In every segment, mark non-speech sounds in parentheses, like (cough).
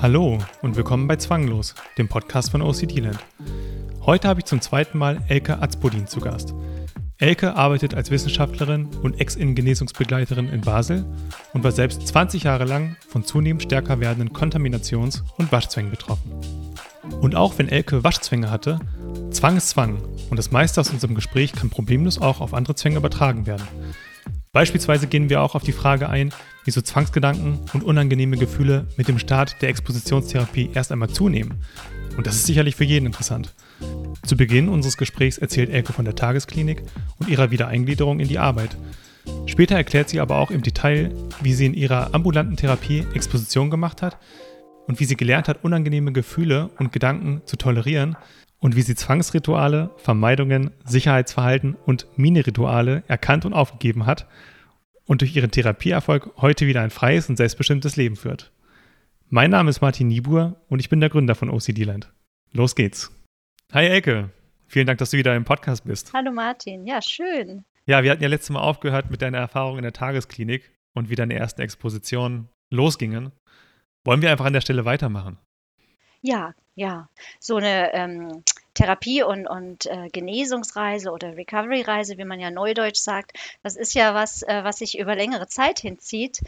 Hallo und willkommen bei Zwanglos, dem Podcast von OCD-Land. Heute habe ich zum zweiten Mal Elke Azbodin zu Gast. Elke arbeitet als Wissenschaftlerin und Ex-In-Genesungsbegleiterin in Basel und war selbst 20 Jahre lang von zunehmend stärker werdenden Kontaminations- und Waschzwängen betroffen. Und auch wenn Elke Waschzwänge hatte, Zwang ist Zwang und das meiste aus unserem Gespräch kann problemlos auch auf andere Zwänge übertragen werden. Beispielsweise gehen wir auch auf die Frage ein, wieso Zwangsgedanken und unangenehme Gefühle mit dem Start der Expositionstherapie erst einmal zunehmen. Und das ist sicherlich für jeden interessant. Zu Beginn unseres Gesprächs erzählt Elke von der Tagesklinik und ihrer Wiedereingliederung in die Arbeit. Später erklärt sie aber auch im Detail, wie sie in ihrer ambulanten Therapie Exposition gemacht hat und wie sie gelernt hat, unangenehme Gefühle und Gedanken zu tolerieren und wie sie Zwangsrituale, Vermeidungen, Sicherheitsverhalten und Mini-Rituale erkannt und aufgegeben hat und durch ihren Therapieerfolg heute wieder ein freies und selbstbestimmtes Leben führt. Mein Name ist Martin Niebuhr und ich bin der Gründer von OCD Land. Los geht's. Hi Elke, vielen Dank, dass du wieder im Podcast bist. Hallo Martin, ja schön. Ja, wir hatten ja letztes Mal aufgehört mit deiner Erfahrung in der Tagesklinik und wie deine ersten Expositionen losgingen. Wollen wir einfach an der Stelle weitermachen? Ja, ja. So eine ähm, Therapie- und, und äh, Genesungsreise oder Recovery-Reise, wie man ja neudeutsch sagt, das ist ja was, äh, was sich über längere Zeit hinzieht.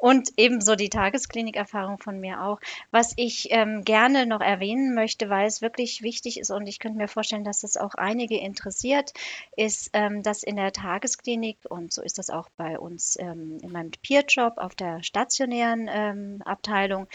Und ebenso die Tagesklinikerfahrung von mir auch. Was ich ähm, gerne noch erwähnen möchte, weil es wirklich wichtig ist und ich könnte mir vorstellen, dass das auch einige interessiert, ist, ähm, dass in der Tagesklinik, und so ist das auch bei uns ähm, in meinem Peer-Job auf der stationären ähm, Abteilung,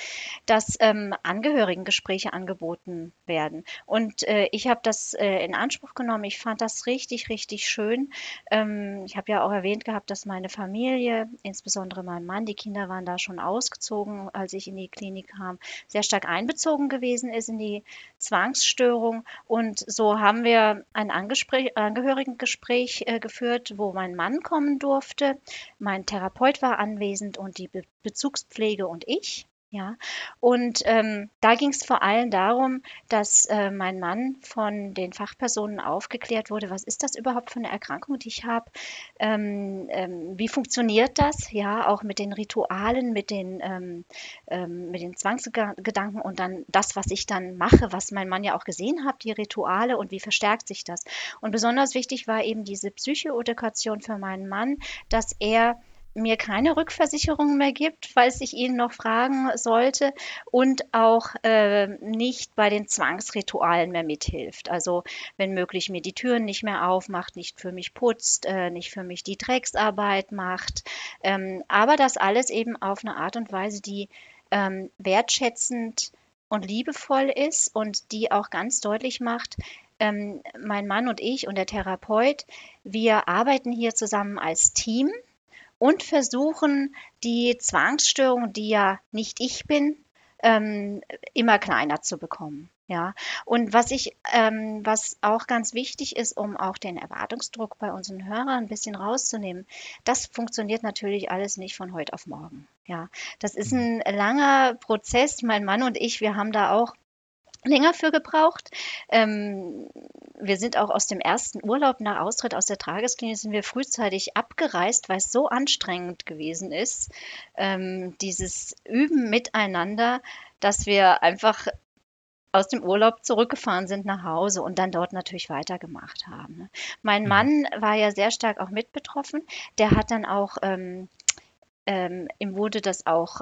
dass ähm, Angehörigengespräche angeboten werden. Und äh, ich habe das äh, in Anspruch genommen. Ich fand das richtig, richtig schön. Ähm, ich habe ja auch erwähnt gehabt, dass meine Familie, insbesondere mein Mann, die Kinder, Kinder waren da schon ausgezogen, als ich in die Klinik kam, sehr stark einbezogen gewesen ist in die Zwangsstörung. Und so haben wir ein Angehörigengespräch äh, geführt, wo mein Mann kommen durfte. Mein Therapeut war anwesend und die Be Bezugspflege und ich. Ja, und ähm, da ging es vor allem darum, dass äh, mein Mann von den Fachpersonen aufgeklärt wurde, was ist das überhaupt für eine Erkrankung, die ich habe, ähm, ähm, wie funktioniert das, ja, auch mit den Ritualen, mit den, ähm, ähm, mit den Zwangsgedanken und dann das, was ich dann mache, was mein Mann ja auch gesehen hat, die Rituale und wie verstärkt sich das. Und besonders wichtig war eben diese Psychoedukation für meinen Mann, dass er mir keine Rückversicherung mehr gibt, falls ich ihn noch fragen sollte und auch äh, nicht bei den Zwangsritualen mehr mithilft. Also wenn möglich mir die Türen nicht mehr aufmacht, nicht für mich putzt, äh, nicht für mich die Drecksarbeit macht, ähm, aber das alles eben auf eine Art und Weise, die ähm, wertschätzend und liebevoll ist und die auch ganz deutlich macht, ähm, mein Mann und ich und der Therapeut, wir arbeiten hier zusammen als Team und versuchen, die Zwangsstörung, die ja nicht ich bin, ähm, immer kleiner zu bekommen. Ja, und was ich, ähm, was auch ganz wichtig ist, um auch den Erwartungsdruck bei unseren Hörern ein bisschen rauszunehmen, das funktioniert natürlich alles nicht von heute auf morgen. Ja, das ist mhm. ein langer Prozess. Mein Mann und ich, wir haben da auch länger für gebraucht. Ähm, wir sind auch aus dem ersten Urlaub nach Austritt aus der Tagesklinik sind wir frühzeitig abgereist, weil es so anstrengend gewesen ist, ähm, dieses Üben miteinander, dass wir einfach aus dem Urlaub zurückgefahren sind nach Hause und dann dort natürlich weitergemacht haben. Ne? Mein mhm. Mann war ja sehr stark auch mit betroffen. Der hat dann auch, ähm, ähm, ihm wurde das auch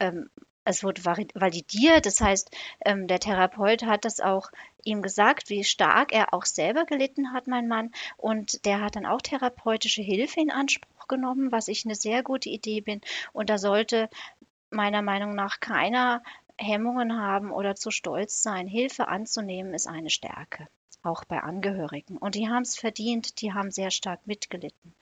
ähm, es wurde validiert. Das heißt, ähm, der Therapeut hat das auch ihm gesagt, wie stark er auch selber gelitten hat, mein Mann. Und der hat dann auch therapeutische Hilfe in Anspruch genommen, was ich eine sehr gute Idee bin. Und da sollte meiner Meinung nach keiner Hemmungen haben oder zu stolz sein. Hilfe anzunehmen ist eine Stärke auch bei Angehörigen. Und die haben es verdient, die haben sehr stark mitgelitten.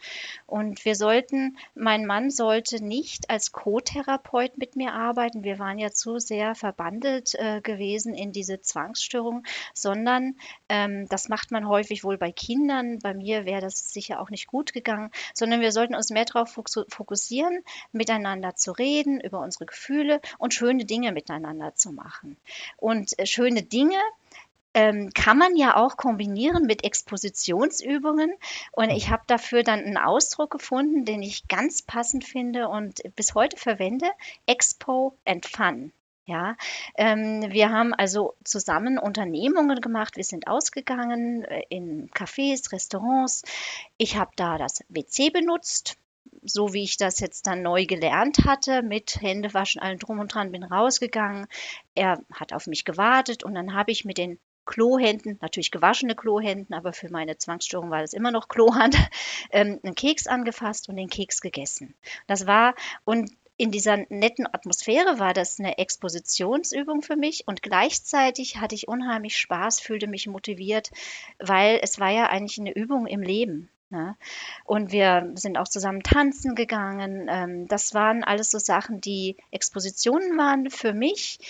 Und wir sollten, mein Mann sollte nicht als Co-Therapeut mit mir arbeiten. Wir waren ja zu sehr verbandelt äh, gewesen in diese Zwangsstörung, sondern ähm, das macht man häufig wohl bei Kindern. Bei mir wäre das sicher auch nicht gut gegangen, sondern wir sollten uns mehr darauf fokussieren, miteinander zu reden, über unsere Gefühle und schöne Dinge miteinander zu machen. Und äh, schöne Dinge ähm, kann man ja auch kombinieren mit Expositionsübungen. Und ich habe dafür dann einen Ausdruck gefunden, den ich ganz passend finde und bis heute verwende: Expo and Fun. Ja, ähm, wir haben also zusammen Unternehmungen gemacht. Wir sind ausgegangen äh, in Cafés, Restaurants. Ich habe da das WC benutzt, so wie ich das jetzt dann neu gelernt hatte, mit Händewaschen, allem drum und dran, bin rausgegangen. Er hat auf mich gewartet und dann habe ich mit den Klohänden, natürlich gewaschene Klohänden, aber für meine Zwangsstörung war das immer noch Klohand, (laughs) ähm, einen Keks angefasst und den Keks gegessen. Das war, und in dieser netten Atmosphäre war das eine Expositionsübung für mich und gleichzeitig hatte ich unheimlich Spaß, fühlte mich motiviert, weil es war ja eigentlich eine Übung im Leben. Ne? Und wir sind auch zusammen tanzen gegangen. Ähm, das waren alles so Sachen, die Expositionen waren für mich,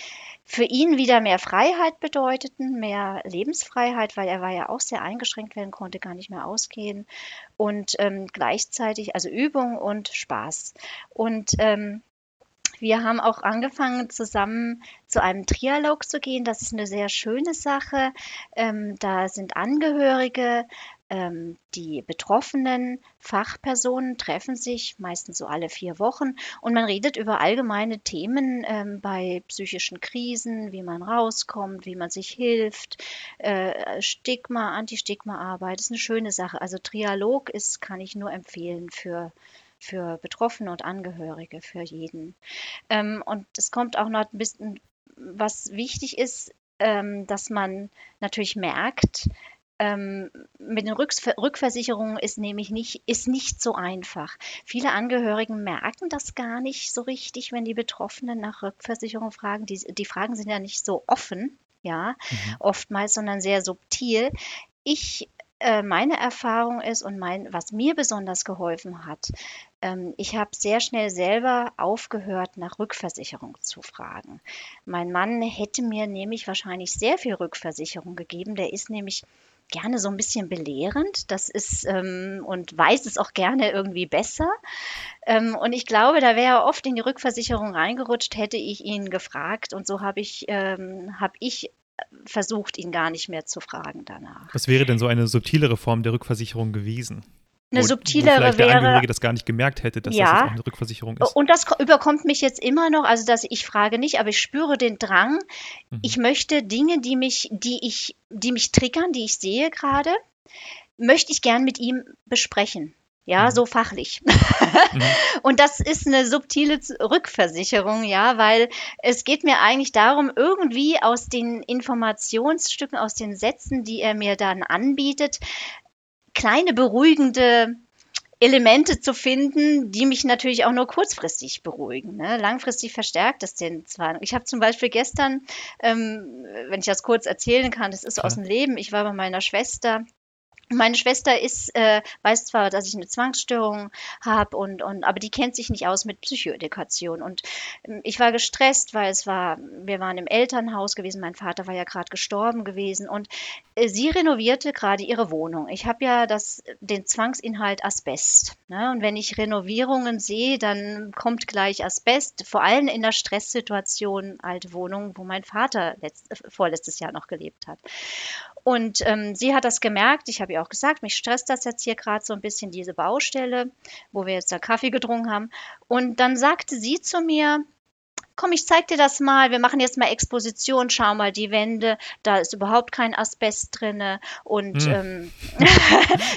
für ihn wieder mehr Freiheit bedeuteten, mehr Lebensfreiheit, weil er war ja auch sehr eingeschränkt werden, konnte gar nicht mehr ausgehen und ähm, gleichzeitig also Übung und Spaß. Und ähm, wir haben auch angefangen, zusammen zu einem Trialog zu gehen. Das ist eine sehr schöne Sache. Ähm, da sind Angehörige ähm, die betroffenen Fachpersonen treffen sich meistens so alle vier Wochen und man redet über allgemeine Themen ähm, bei psychischen Krisen, wie man rauskommt, wie man sich hilft, äh, Stigma, Anti-Stigma-Arbeit, ist eine schöne Sache. Also Trialog ist, kann ich nur empfehlen für für Betroffene und Angehörige, für jeden. Ähm, und es kommt auch noch ein bisschen, was wichtig ist, ähm, dass man natürlich merkt, ähm, mit den Rückversicherungen ist nämlich nicht, ist nicht so einfach. Viele Angehörigen merken das gar nicht so richtig, wenn die Betroffenen nach Rückversicherung fragen. Die, die Fragen sind ja nicht so offen, ja, mhm. oftmals, sondern sehr subtil. Ich äh, meine Erfahrung ist und mein, was mir besonders geholfen hat, ähm, ich habe sehr schnell selber aufgehört, nach Rückversicherung zu fragen. Mein Mann hätte mir nämlich wahrscheinlich sehr viel Rückversicherung gegeben. Der ist nämlich gerne so ein bisschen belehrend. Das ist ähm, und weiß es auch gerne irgendwie besser. Ähm, und ich glaube, da wäre er oft in die Rückversicherung reingerutscht, hätte ich ihn gefragt. Und so habe ich, ähm, habe ich versucht, ihn gar nicht mehr zu fragen danach. Was wäre denn so eine subtilere Form der Rückversicherung gewesen? Eine subtilere wo vielleicht der wäre, Angehörige das gar nicht gemerkt hätte, dass ja, das auch eine Rückversicherung ist. Und das überkommt mich jetzt immer noch, also dass ich frage nicht, aber ich spüre den Drang. Mhm. Ich möchte Dinge, die mich, die ich, die mich triggern, die ich sehe gerade, möchte ich gern mit ihm besprechen. Ja, mhm. so fachlich. (laughs) mhm. Und das ist eine subtile Rückversicherung, ja, weil es geht mir eigentlich darum, irgendwie aus den Informationsstücken, aus den Sätzen, die er mir dann anbietet, kleine beruhigende Elemente zu finden, die mich natürlich auch nur kurzfristig beruhigen. Ne? Langfristig verstärkt es den Zwang. Ich habe zum Beispiel gestern, ähm, wenn ich das kurz erzählen kann, das ist ja. aus dem Leben, ich war bei meiner Schwester meine Schwester ist, äh, weiß zwar, dass ich eine Zwangsstörung habe und, und, aber die kennt sich nicht aus mit Psychoedukation. Und ähm, ich war gestresst, weil es war, wir waren im Elternhaus gewesen, mein Vater war ja gerade gestorben gewesen und äh, sie renovierte gerade ihre Wohnung. Ich habe ja das, den Zwangsinhalt Asbest. Ne? Und wenn ich Renovierungen sehe, dann kommt gleich Asbest, vor allem in der Stresssituation alte Wohnung, wo mein Vater letzt, vorletztes Jahr noch gelebt hat. Und ähm, sie hat das gemerkt. Ich habe ihr auch gesagt, mich stresst das jetzt hier gerade so ein bisschen, diese Baustelle, wo wir jetzt da Kaffee getrunken haben. Und dann sagte sie zu mir, komm, ich zeig dir das mal, wir machen jetzt mal Exposition, schau mal die Wände, da ist überhaupt kein Asbest drinne und hm. ähm, (laughs)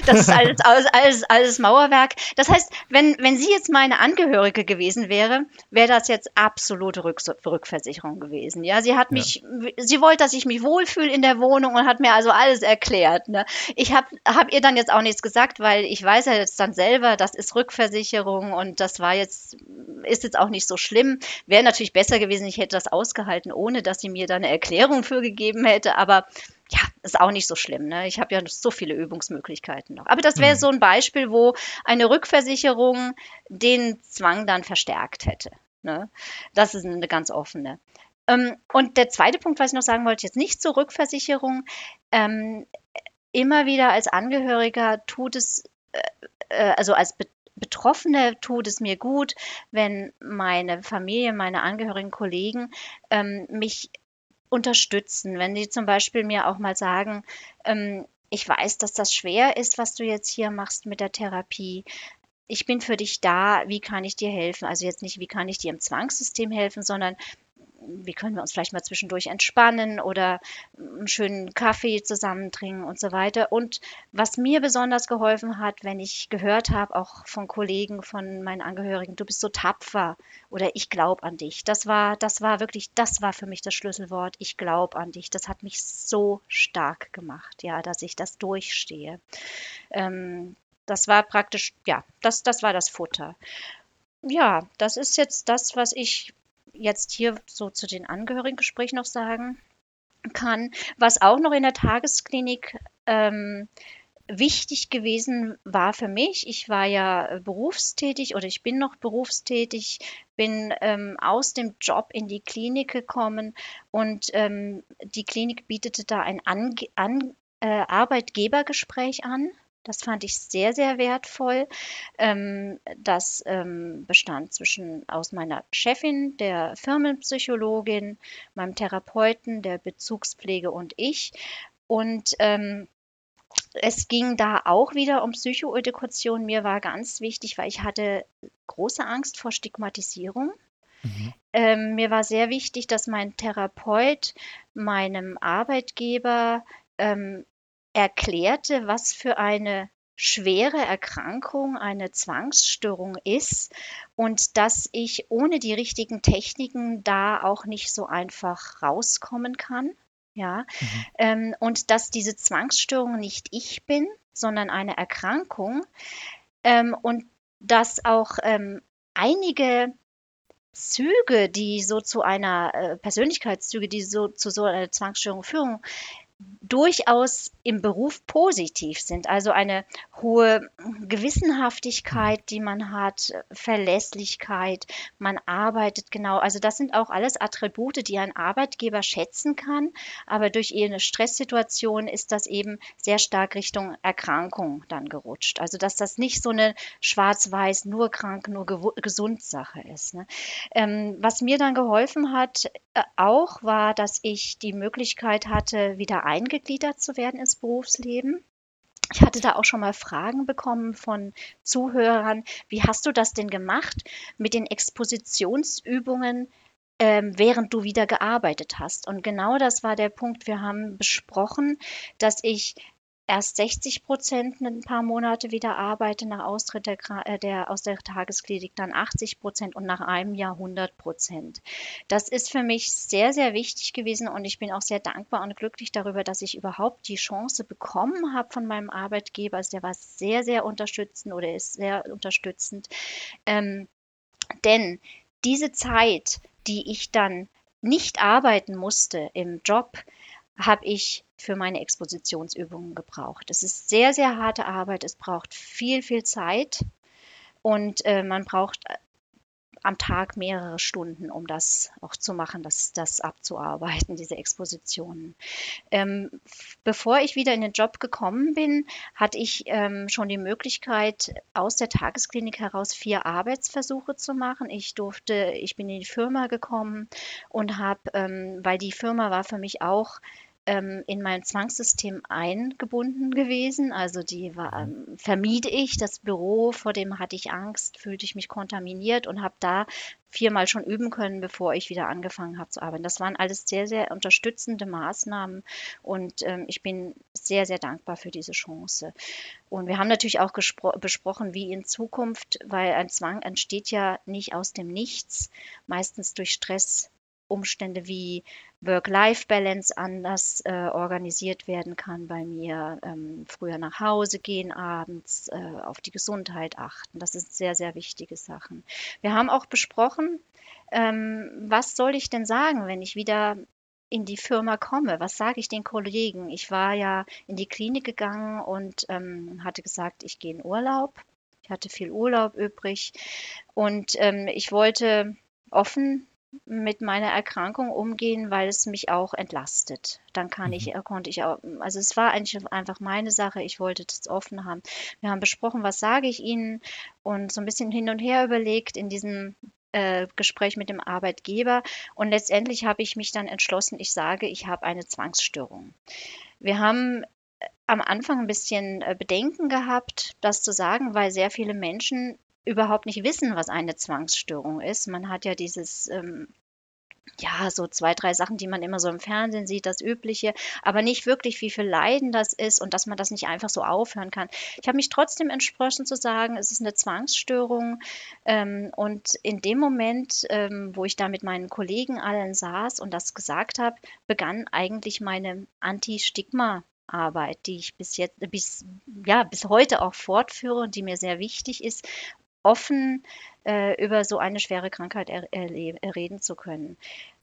das ist alles, alles, alles Mauerwerk. Das heißt, wenn, wenn sie jetzt meine Angehörige gewesen wäre, wäre das jetzt absolute Rück Rückversicherung gewesen. Ja, sie hat mich, ja. sie wollte, dass ich mich wohlfühle in der Wohnung und hat mir also alles erklärt. Ne? Ich habe hab ihr dann jetzt auch nichts gesagt, weil ich weiß ja jetzt dann selber, das ist Rückversicherung und das war jetzt, ist jetzt auch nicht so schlimm. Wäre natürlich besser gewesen, ich hätte das ausgehalten, ohne dass sie mir da eine Erklärung für gegeben hätte. Aber ja, ist auch nicht so schlimm. Ne? Ich habe ja so viele Übungsmöglichkeiten noch. Aber das wäre mhm. so ein Beispiel, wo eine Rückversicherung den Zwang dann verstärkt hätte. Ne? Das ist eine ganz offene. Ähm, und der zweite Punkt, was ich noch sagen wollte, jetzt nicht zur Rückversicherung. Ähm, immer wieder als Angehöriger tut es, äh, äh also als Be Betroffene tut es mir gut, wenn meine Familie, meine Angehörigen, Kollegen ähm, mich unterstützen. Wenn die zum Beispiel mir auch mal sagen, ähm, ich weiß, dass das schwer ist, was du jetzt hier machst mit der Therapie. Ich bin für dich da, wie kann ich dir helfen? Also jetzt nicht, wie kann ich dir im Zwangssystem helfen, sondern wie können wir uns vielleicht mal zwischendurch entspannen oder einen schönen Kaffee zusammen trinken und so weiter. Und was mir besonders geholfen hat, wenn ich gehört habe, auch von Kollegen, von meinen Angehörigen, du bist so tapfer oder ich glaube an dich. Das war, das war wirklich, das war für mich das Schlüsselwort. Ich glaube an dich. Das hat mich so stark gemacht, ja, dass ich das durchstehe. Ähm, das war praktisch, ja, das, das war das Futter. Ja, das ist jetzt das, was ich jetzt hier so zu den Angehörigengesprächen noch sagen kann. Was auch noch in der Tagesklinik ähm, wichtig gewesen war für mich, ich war ja berufstätig oder ich bin noch berufstätig, bin ähm, aus dem Job in die Klinik gekommen und ähm, die Klinik bietete da ein An An äh, Arbeitgebergespräch an. Das fand ich sehr, sehr wertvoll. Ähm, das ähm, bestand zwischen aus meiner Chefin, der Firmenpsychologin, meinem Therapeuten, der Bezugspflege und ich. Und ähm, es ging da auch wieder um Psychoedukation. Mir war ganz wichtig, weil ich hatte große Angst vor Stigmatisierung. Mhm. Ähm, mir war sehr wichtig, dass mein Therapeut meinem Arbeitgeber ähm, erklärte, was für eine schwere Erkrankung eine Zwangsstörung ist und dass ich ohne die richtigen Techniken da auch nicht so einfach rauskommen kann. Ja, mhm. ähm, und dass diese Zwangsstörung nicht ich bin, sondern eine Erkrankung ähm, und dass auch ähm, einige Züge, die so zu einer äh, Persönlichkeitszüge, die so zu so einer Zwangsstörung führen, durchaus im Beruf positiv sind. Also eine hohe Gewissenhaftigkeit, die man hat, Verlässlichkeit, man arbeitet genau. Also das sind auch alles Attribute, die ein Arbeitgeber schätzen kann. Aber durch ihre Stresssituation ist das eben sehr stark Richtung Erkrankung dann gerutscht. Also dass das nicht so eine schwarz-weiß, nur krank, nur gesund Sache ist. Ne? Ähm, was mir dann geholfen hat äh, auch, war, dass ich die Möglichkeit hatte, wieder eingegliedert zu werden ins Berufsleben. Ich hatte da auch schon mal Fragen bekommen von Zuhörern. Wie hast du das denn gemacht mit den Expositionsübungen, ähm, während du wieder gearbeitet hast? Und genau das war der Punkt. Wir haben besprochen, dass ich erst 60 Prozent ein paar Monate wieder arbeite nach Austritt der, äh, der, aus der Tagesklinik, dann 80 Prozent und nach einem Jahr 100 Prozent. Das ist für mich sehr, sehr wichtig gewesen und ich bin auch sehr dankbar und glücklich darüber, dass ich überhaupt die Chance bekommen habe von meinem Arbeitgeber. Also der war sehr, sehr unterstützend oder ist sehr unterstützend. Ähm, denn diese Zeit, die ich dann nicht arbeiten musste im Job, habe ich für meine Expositionsübungen gebraucht. Es ist sehr, sehr harte Arbeit. Es braucht viel, viel Zeit und äh, man braucht äh, am Tag mehrere Stunden, um das auch zu machen, das, das abzuarbeiten, (laughs) diese Expositionen. Ähm, bevor ich wieder in den Job gekommen bin, hatte ich ähm, schon die Möglichkeit, aus der Tagesklinik heraus vier Arbeitsversuche zu machen. Ich durfte, ich bin in die Firma gekommen und habe, ähm, weil die Firma war für mich auch ähm, in mein Zwangssystem eingebunden gewesen. Also die war, mhm. ähm, vermied ich. Das Büro, vor dem hatte ich Angst, fühlte ich mich kontaminiert und habe da viermal schon üben können, bevor ich wieder angefangen habe zu arbeiten. Das waren alles sehr, sehr unterstützende Maßnahmen und ähm, ich bin sehr, sehr dankbar für diese Chance. Und wir haben natürlich auch besprochen, wie in Zukunft, weil ein Zwang entsteht ja nicht aus dem Nichts, meistens durch Stress Umstände wie Work-Life-Balance anders äh, organisiert werden kann bei mir, ähm, früher nach Hause gehen, abends äh, auf die Gesundheit achten. Das sind sehr, sehr wichtige Sachen. Wir haben auch besprochen, ähm, was soll ich denn sagen, wenn ich wieder in die Firma komme? Was sage ich den Kollegen? Ich war ja in die Klinik gegangen und ähm, hatte gesagt, ich gehe in Urlaub. Ich hatte viel Urlaub übrig und ähm, ich wollte offen mit meiner Erkrankung umgehen, weil es mich auch entlastet. Dann kann ich, mhm. konnte ich auch, also es war eigentlich einfach meine Sache. Ich wollte das offen haben. Wir haben besprochen, was sage ich Ihnen und so ein bisschen hin und her überlegt in diesem äh, Gespräch mit dem Arbeitgeber und letztendlich habe ich mich dann entschlossen, ich sage, ich habe eine Zwangsstörung. Wir haben äh, am Anfang ein bisschen äh, Bedenken gehabt, das zu sagen, weil sehr viele Menschen überhaupt nicht wissen, was eine Zwangsstörung ist. Man hat ja dieses ähm, ja, so zwei, drei Sachen, die man immer so im Fernsehen sieht, das Übliche, aber nicht wirklich, wie viel Leiden das ist und dass man das nicht einfach so aufhören kann. Ich habe mich trotzdem entsprochen zu sagen, es ist eine Zwangsstörung. Ähm, und in dem Moment, ähm, wo ich da mit meinen Kollegen allen saß und das gesagt habe, begann eigentlich meine Anti-Stigma- Arbeit, die ich bis jetzt, bis, ja, bis heute auch fortführe und die mir sehr wichtig ist, offen äh, über so eine schwere Krankheit reden zu können.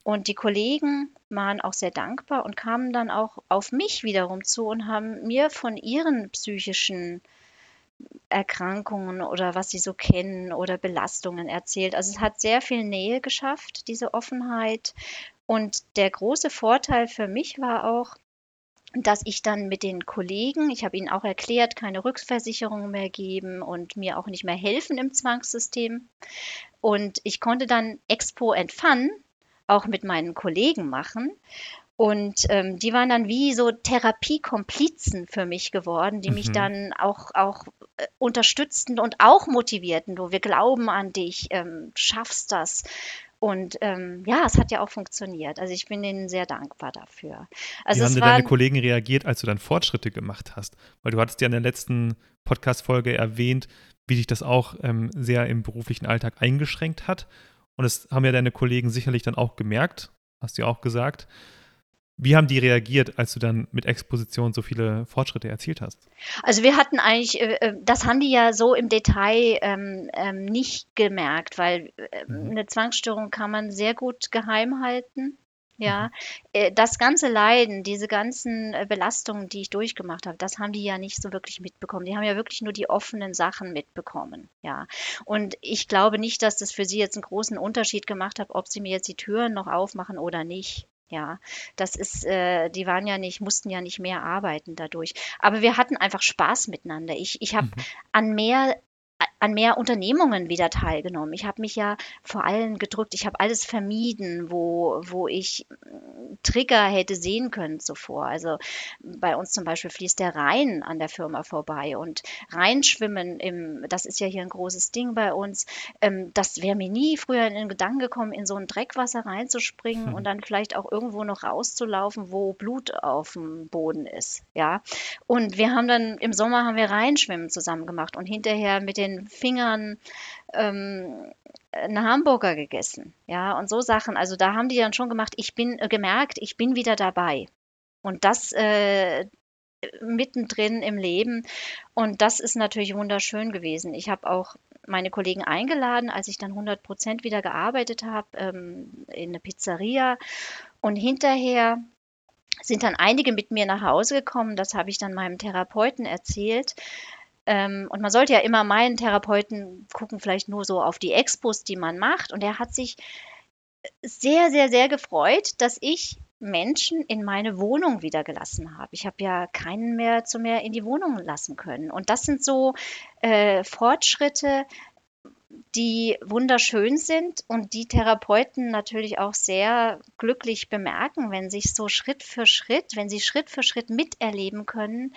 Und die Kollegen waren auch sehr dankbar und kamen dann auch auf mich wiederum zu und haben mir von ihren psychischen Erkrankungen oder was sie so kennen oder Belastungen erzählt. Also es hat sehr viel Nähe geschafft, diese Offenheit. Und der große Vorteil für mich war auch, dass ich dann mit den Kollegen, ich habe ihnen auch erklärt, keine Rückversicherung mehr geben und mir auch nicht mehr helfen im Zwangssystem. Und ich konnte dann Expo and Fun auch mit meinen Kollegen machen. Und ähm, die waren dann wie so Therapiekomplizen für mich geworden, die mhm. mich dann auch, auch äh, unterstützten und auch motivierten. Du, wir glauben an dich, ähm, schaffst das. Und ähm, ja, es hat ja auch funktioniert. Also ich bin ihnen sehr dankbar dafür. Also Wie haben denn deine Kollegen reagiert, als du dann Fortschritte gemacht hast? Weil du hattest ja in der letzten Podcast-Folge erwähnt, wie dich das auch ähm, sehr im beruflichen Alltag eingeschränkt hat. Und das haben ja deine Kollegen sicherlich dann auch gemerkt, hast du ja auch gesagt. Wie haben die reagiert, als du dann mit Exposition so viele Fortschritte erzielt hast? Also wir hatten eigentlich, äh, äh, das haben die ja so im Detail ähm, ähm, nicht gemerkt, weil äh, mhm. eine Zwangsstörung kann man sehr gut geheim halten. Ja, mhm. Das ganze Leiden, diese ganzen Belastungen, die ich durchgemacht habe, das haben die ja nicht so wirklich mitbekommen. Die haben ja wirklich nur die offenen Sachen mitbekommen. Ja, und ich glaube nicht, dass das für sie jetzt einen großen Unterschied gemacht hat, ob sie mir jetzt die Türen noch aufmachen oder nicht. Ja, das ist, äh, die waren ja nicht, mussten ja nicht mehr arbeiten dadurch. Aber wir hatten einfach Spaß miteinander. Ich, ich habe mhm. an mehr an mehr Unternehmungen wieder teilgenommen. Ich habe mich ja vor allem gedrückt. Ich habe alles vermieden, wo, wo ich hm, Trigger hätte sehen können zuvor. Also bei uns zum Beispiel fließt der Rhein an der Firma vorbei und Rheinschwimmen, im, das ist ja hier ein großes Ding bei uns. Ähm, das wäre mir nie früher in den Gedanken gekommen, in so ein Dreckwasser reinzuspringen hm. (laughs) und dann vielleicht auch irgendwo noch rauszulaufen, wo Blut auf dem Boden ist. Ja, und wir haben dann im Sommer haben wir Rheinschwimmen zusammen gemacht und hinterher mit den Fingern ähm, einen Hamburger gegessen. Ja, und so Sachen. Also da haben die dann schon gemacht, ich bin äh, gemerkt, ich bin wieder dabei. Und das äh, mittendrin im Leben. Und das ist natürlich wunderschön gewesen. Ich habe auch meine Kollegen eingeladen, als ich dann 100 Prozent wieder gearbeitet habe, ähm, in eine Pizzeria. Und hinterher sind dann einige mit mir nach Hause gekommen. Das habe ich dann meinem Therapeuten erzählt. Ähm, und man sollte ja immer meinen Therapeuten gucken, vielleicht nur so auf die Expos, die man macht. Und er hat sich sehr, sehr, sehr gefreut, dass ich Menschen in meine Wohnung wieder gelassen habe. Ich habe ja keinen mehr zu mehr in die Wohnung lassen können. Und das sind so äh, Fortschritte, die wunderschön sind und die Therapeuten natürlich auch sehr glücklich bemerken, wenn sich so Schritt für Schritt, wenn sie Schritt für Schritt miterleben können,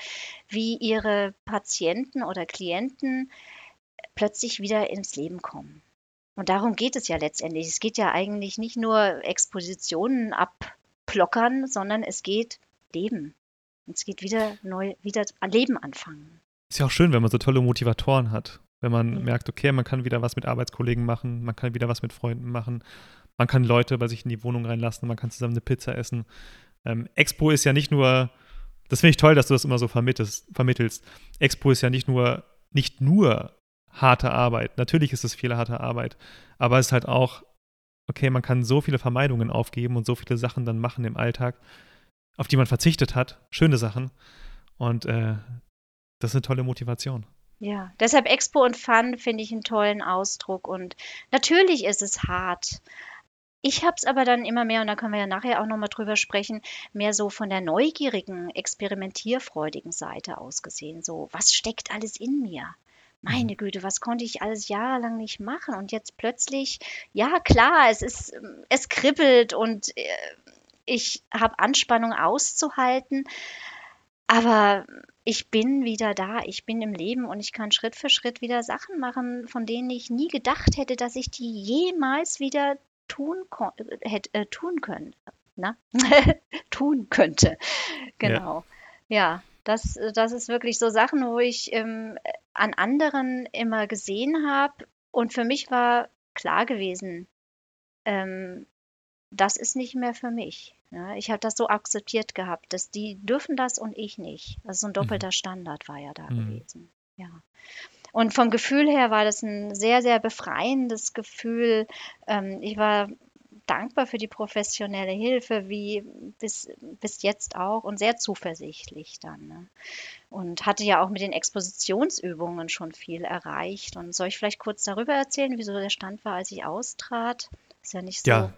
wie ihre Patienten oder Klienten plötzlich wieder ins Leben kommen. Und darum geht es ja letztendlich. Es geht ja eigentlich nicht nur Expositionen abplockern, sondern es geht Leben. Es geht wieder neu, wieder Leben anfangen. Ist ja auch schön, wenn man so tolle Motivatoren hat wenn man mhm. merkt, okay, man kann wieder was mit Arbeitskollegen machen, man kann wieder was mit Freunden machen, man kann Leute bei sich in die Wohnung reinlassen, man kann zusammen eine Pizza essen. Ähm, Expo ist ja nicht nur, das finde ich toll, dass du das immer so vermittelst, vermittelst. Expo ist ja nicht nur, nicht nur harte Arbeit. Natürlich ist es viel harte Arbeit, aber es ist halt auch, okay, man kann so viele Vermeidungen aufgeben und so viele Sachen dann machen im Alltag, auf die man verzichtet hat. Schöne Sachen. Und äh, das ist eine tolle Motivation. Ja, deshalb Expo und Fun finde ich einen tollen Ausdruck und natürlich ist es hart. Ich habe es aber dann immer mehr, und da können wir ja nachher auch nochmal drüber sprechen, mehr so von der neugierigen, experimentierfreudigen Seite aus gesehen. So, was steckt alles in mir? meine Güte, was konnte ich alles jahrelang nicht machen? Und jetzt plötzlich, ja klar, es ist, es kribbelt und äh, ich habe Anspannung auszuhalten, aber ich bin wieder da, ich bin im Leben und ich kann Schritt für Schritt wieder Sachen machen, von denen ich nie gedacht hätte, dass ich die jemals wieder tun, hätte, äh, tun können. Na? (laughs) tun könnte. Genau. Ja. ja. Das, das ist wirklich so Sachen, wo ich ähm, an anderen immer gesehen habe und für mich war klar gewesen, ähm, das ist nicht mehr für mich. Ja, ich habe das so akzeptiert gehabt, dass die dürfen das und ich nicht. Also ein mhm. doppelter Standard war ja da mhm. gewesen. Ja. Und vom Gefühl her war das ein sehr, sehr befreiendes Gefühl. Ähm, ich war dankbar für die professionelle Hilfe, wie bis, bis jetzt auch und sehr zuversichtlich dann. Ne? Und hatte ja auch mit den Expositionsübungen schon viel erreicht. Und soll ich vielleicht kurz darüber erzählen, wieso der Stand war, als ich austrat? Ist ja nicht so. Ja,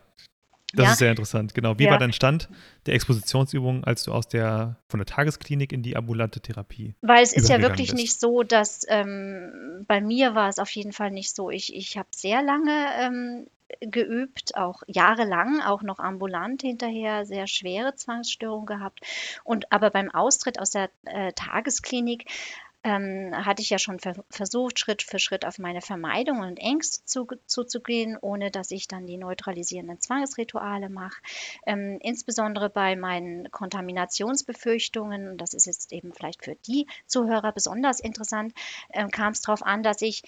das ja? ist sehr interessant, genau. Wie ja. war dein Stand der Expositionsübung, als du aus der von der Tagesklinik in die ambulante Therapie? Weil es ist ja wirklich bist? nicht so, dass ähm, bei mir war es auf jeden Fall nicht so. Ich, ich habe sehr lange ähm, geübt, auch jahrelang, auch noch ambulant hinterher, sehr schwere Zwangsstörungen gehabt. Und aber beim Austritt aus der äh, Tagesklinik ähm, hatte ich ja schon ver versucht, Schritt für Schritt auf meine Vermeidungen und Ängste zu, zuzugehen, ohne dass ich dann die neutralisierenden Zwangsrituale mache. Ähm, insbesondere bei meinen Kontaminationsbefürchtungen, und das ist jetzt eben vielleicht für die Zuhörer besonders interessant, ähm, kam es darauf an, dass ich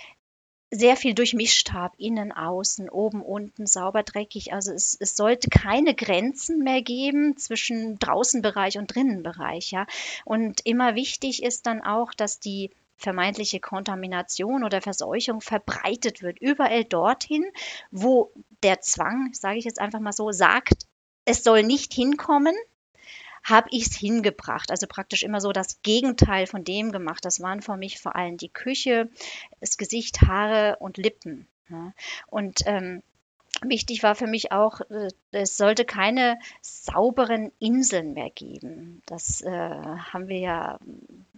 sehr viel durchmischt habe, innen, außen, oben, unten, sauber, dreckig. Also es, es sollte keine Grenzen mehr geben zwischen Draußenbereich und Drinnenbereich. Ja? Und immer wichtig ist dann auch, dass die vermeintliche Kontamination oder Verseuchung verbreitet wird, überall dorthin, wo der Zwang, sage ich jetzt einfach mal so, sagt, es soll nicht hinkommen, habe ich es hingebracht. Also praktisch immer so das Gegenteil von dem gemacht. Das waren für mich vor allem die Küche, das Gesicht, Haare und Lippen. Ja. Und ähm, Wichtig war für mich auch, äh, es sollte keine sauberen Inseln mehr geben. Das äh, haben wir ja,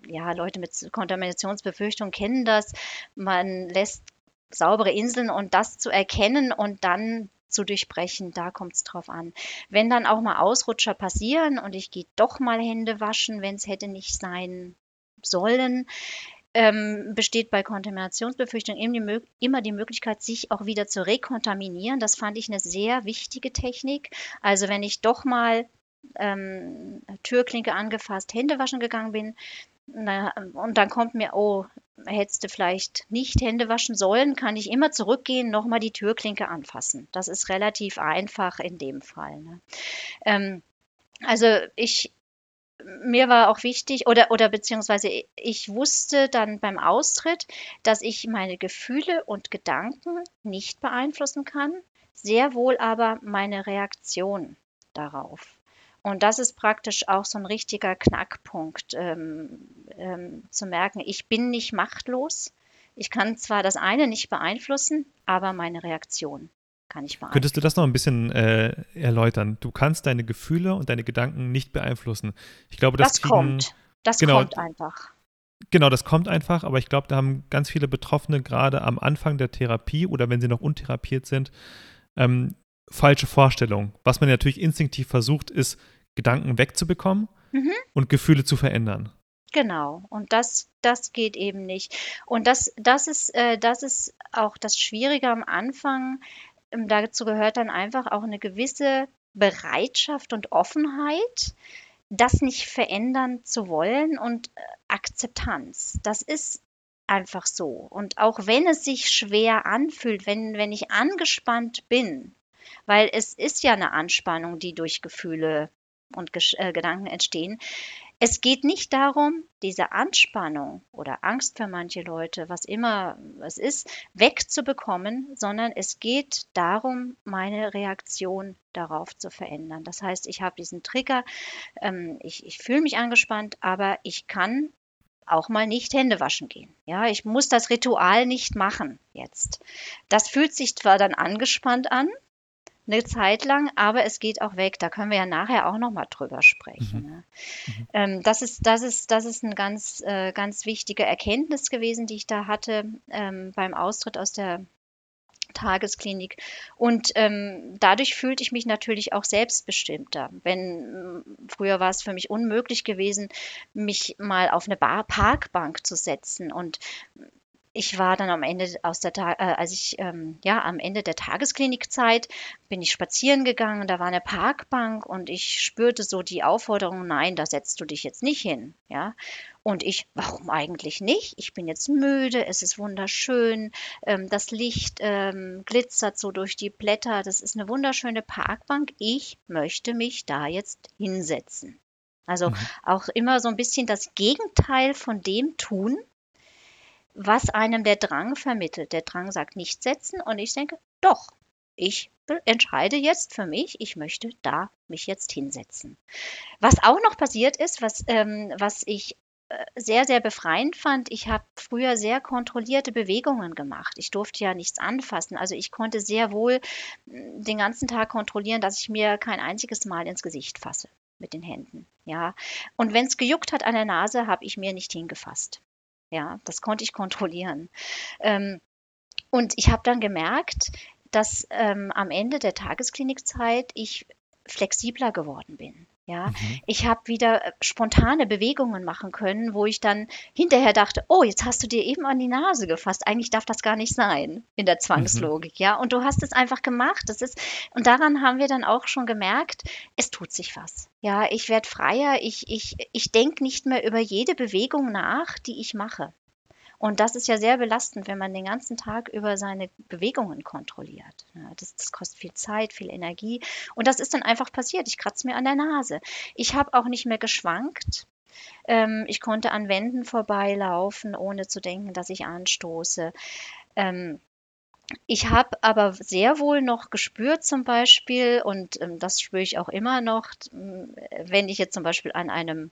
ja, Leute mit Kontaminationsbefürchtung kennen das. Man lässt saubere Inseln und das zu erkennen und dann zu durchbrechen, da kommt es drauf an. Wenn dann auch mal Ausrutscher passieren und ich gehe doch mal Hände waschen, wenn es hätte nicht sein sollen, ähm, besteht bei Kontaminationsbefürchtung die, immer die Möglichkeit, sich auch wieder zu rekontaminieren. Das fand ich eine sehr wichtige Technik. Also wenn ich doch mal ähm, Türklinke angefasst, Hände waschen gegangen bin, na, und dann kommt mir, oh, hättest du vielleicht nicht Hände waschen sollen, kann ich immer zurückgehen, nochmal die Türklinke anfassen. Das ist relativ einfach in dem Fall. Ne? Ähm, also ich, mir war auch wichtig, oder, oder beziehungsweise ich wusste dann beim Austritt, dass ich meine Gefühle und Gedanken nicht beeinflussen kann, sehr wohl aber meine Reaktion darauf. Und das ist praktisch auch so ein richtiger Knackpunkt ähm, ähm, zu merken, ich bin nicht machtlos. Ich kann zwar das eine nicht beeinflussen, aber meine Reaktion kann ich beeinflussen. Könntest du das noch ein bisschen äh, erläutern? Du kannst deine Gefühle und deine Gedanken nicht beeinflussen. Ich glaube, das, das kriegen, kommt. Das genau, kommt einfach. Genau, das kommt einfach, aber ich glaube, da haben ganz viele Betroffene gerade am Anfang der Therapie oder wenn sie noch untherapiert sind, ähm, falsche Vorstellung. Was man natürlich instinktiv versucht, ist, Gedanken wegzubekommen mhm. und Gefühle zu verändern. Genau, und das, das geht eben nicht. Und das, das, ist, äh, das ist auch das Schwierige am Anfang. Ähm, dazu gehört dann einfach auch eine gewisse Bereitschaft und Offenheit, das nicht verändern zu wollen und äh, Akzeptanz. Das ist einfach so. Und auch wenn es sich schwer anfühlt, wenn, wenn ich angespannt bin, weil es ist ja eine Anspannung, die durch Gefühle und äh, Gedanken entstehen. Es geht nicht darum, diese Anspannung oder Angst für manche Leute, was immer es ist, wegzubekommen, sondern es geht darum, meine Reaktion darauf zu verändern. Das heißt, ich habe diesen Trigger, ähm, ich, ich fühle mich angespannt, aber ich kann auch mal nicht Hände waschen gehen. Ja, ich muss das Ritual nicht machen jetzt. Das fühlt sich zwar dann angespannt an, eine Zeit lang, aber es geht auch weg. Da können wir ja nachher auch noch mal drüber sprechen. Mhm. Ne? Mhm. Ähm, das ist, das ist, das ist eine ganz, äh, ganz wichtige Erkenntnis gewesen, die ich da hatte ähm, beim Austritt aus der Tagesklinik. Und ähm, dadurch fühlte ich mich natürlich auch selbstbestimmter. Wenn früher war es für mich unmöglich gewesen, mich mal auf eine Bar Parkbank zu setzen und ich war dann am Ende aus der Ta äh, als ich ähm, ja am Ende der Tagesklinikzeit bin ich spazieren gegangen, da war eine Parkbank und ich spürte so die Aufforderung, nein, da setzt du dich jetzt nicht hin, ja. Und ich, warum eigentlich nicht? Ich bin jetzt müde, es ist wunderschön, ähm, das Licht ähm, glitzert so durch die Blätter, das ist eine wunderschöne Parkbank. Ich möchte mich da jetzt hinsetzen. Also mhm. auch immer so ein bisschen das Gegenteil von dem tun, was einem der Drang vermittelt. Der Drang sagt nicht setzen und ich denke, doch, ich entscheide jetzt für mich, ich möchte da mich jetzt hinsetzen. Was auch noch passiert ist, was, ähm, was ich äh, sehr, sehr befreiend fand, ich habe früher sehr kontrollierte Bewegungen gemacht. Ich durfte ja nichts anfassen. Also ich konnte sehr wohl hm, den ganzen Tag kontrollieren, dass ich mir kein einziges Mal ins Gesicht fasse mit den Händen. Ja. Und wenn es gejuckt hat an der Nase, habe ich mir nicht hingefasst. Ja, das konnte ich kontrollieren. Ähm, und ich habe dann gemerkt, dass ähm, am Ende der Tagesklinikzeit ich flexibler geworden bin. Ja, mhm. ich habe wieder äh, spontane Bewegungen machen können, wo ich dann hinterher dachte, oh, jetzt hast du dir eben an die Nase gefasst. Eigentlich darf das gar nicht sein in der Zwangslogik, mhm. ja. Und du hast es einfach gemacht. Das ist, und daran haben wir dann auch schon gemerkt, es tut sich was. Ja, ich werde freier, ich, ich, ich denke nicht mehr über jede Bewegung nach, die ich mache. Und das ist ja sehr belastend, wenn man den ganzen Tag über seine Bewegungen kontrolliert. Das, das kostet viel Zeit, viel Energie. Und das ist dann einfach passiert. Ich kratze mir an der Nase. Ich habe auch nicht mehr geschwankt. Ähm, ich konnte an Wänden vorbeilaufen, ohne zu denken, dass ich anstoße. Ähm, ich habe aber sehr wohl noch gespürt zum Beispiel, und ähm, das spüre ich auch immer noch, wenn ich jetzt zum Beispiel an einem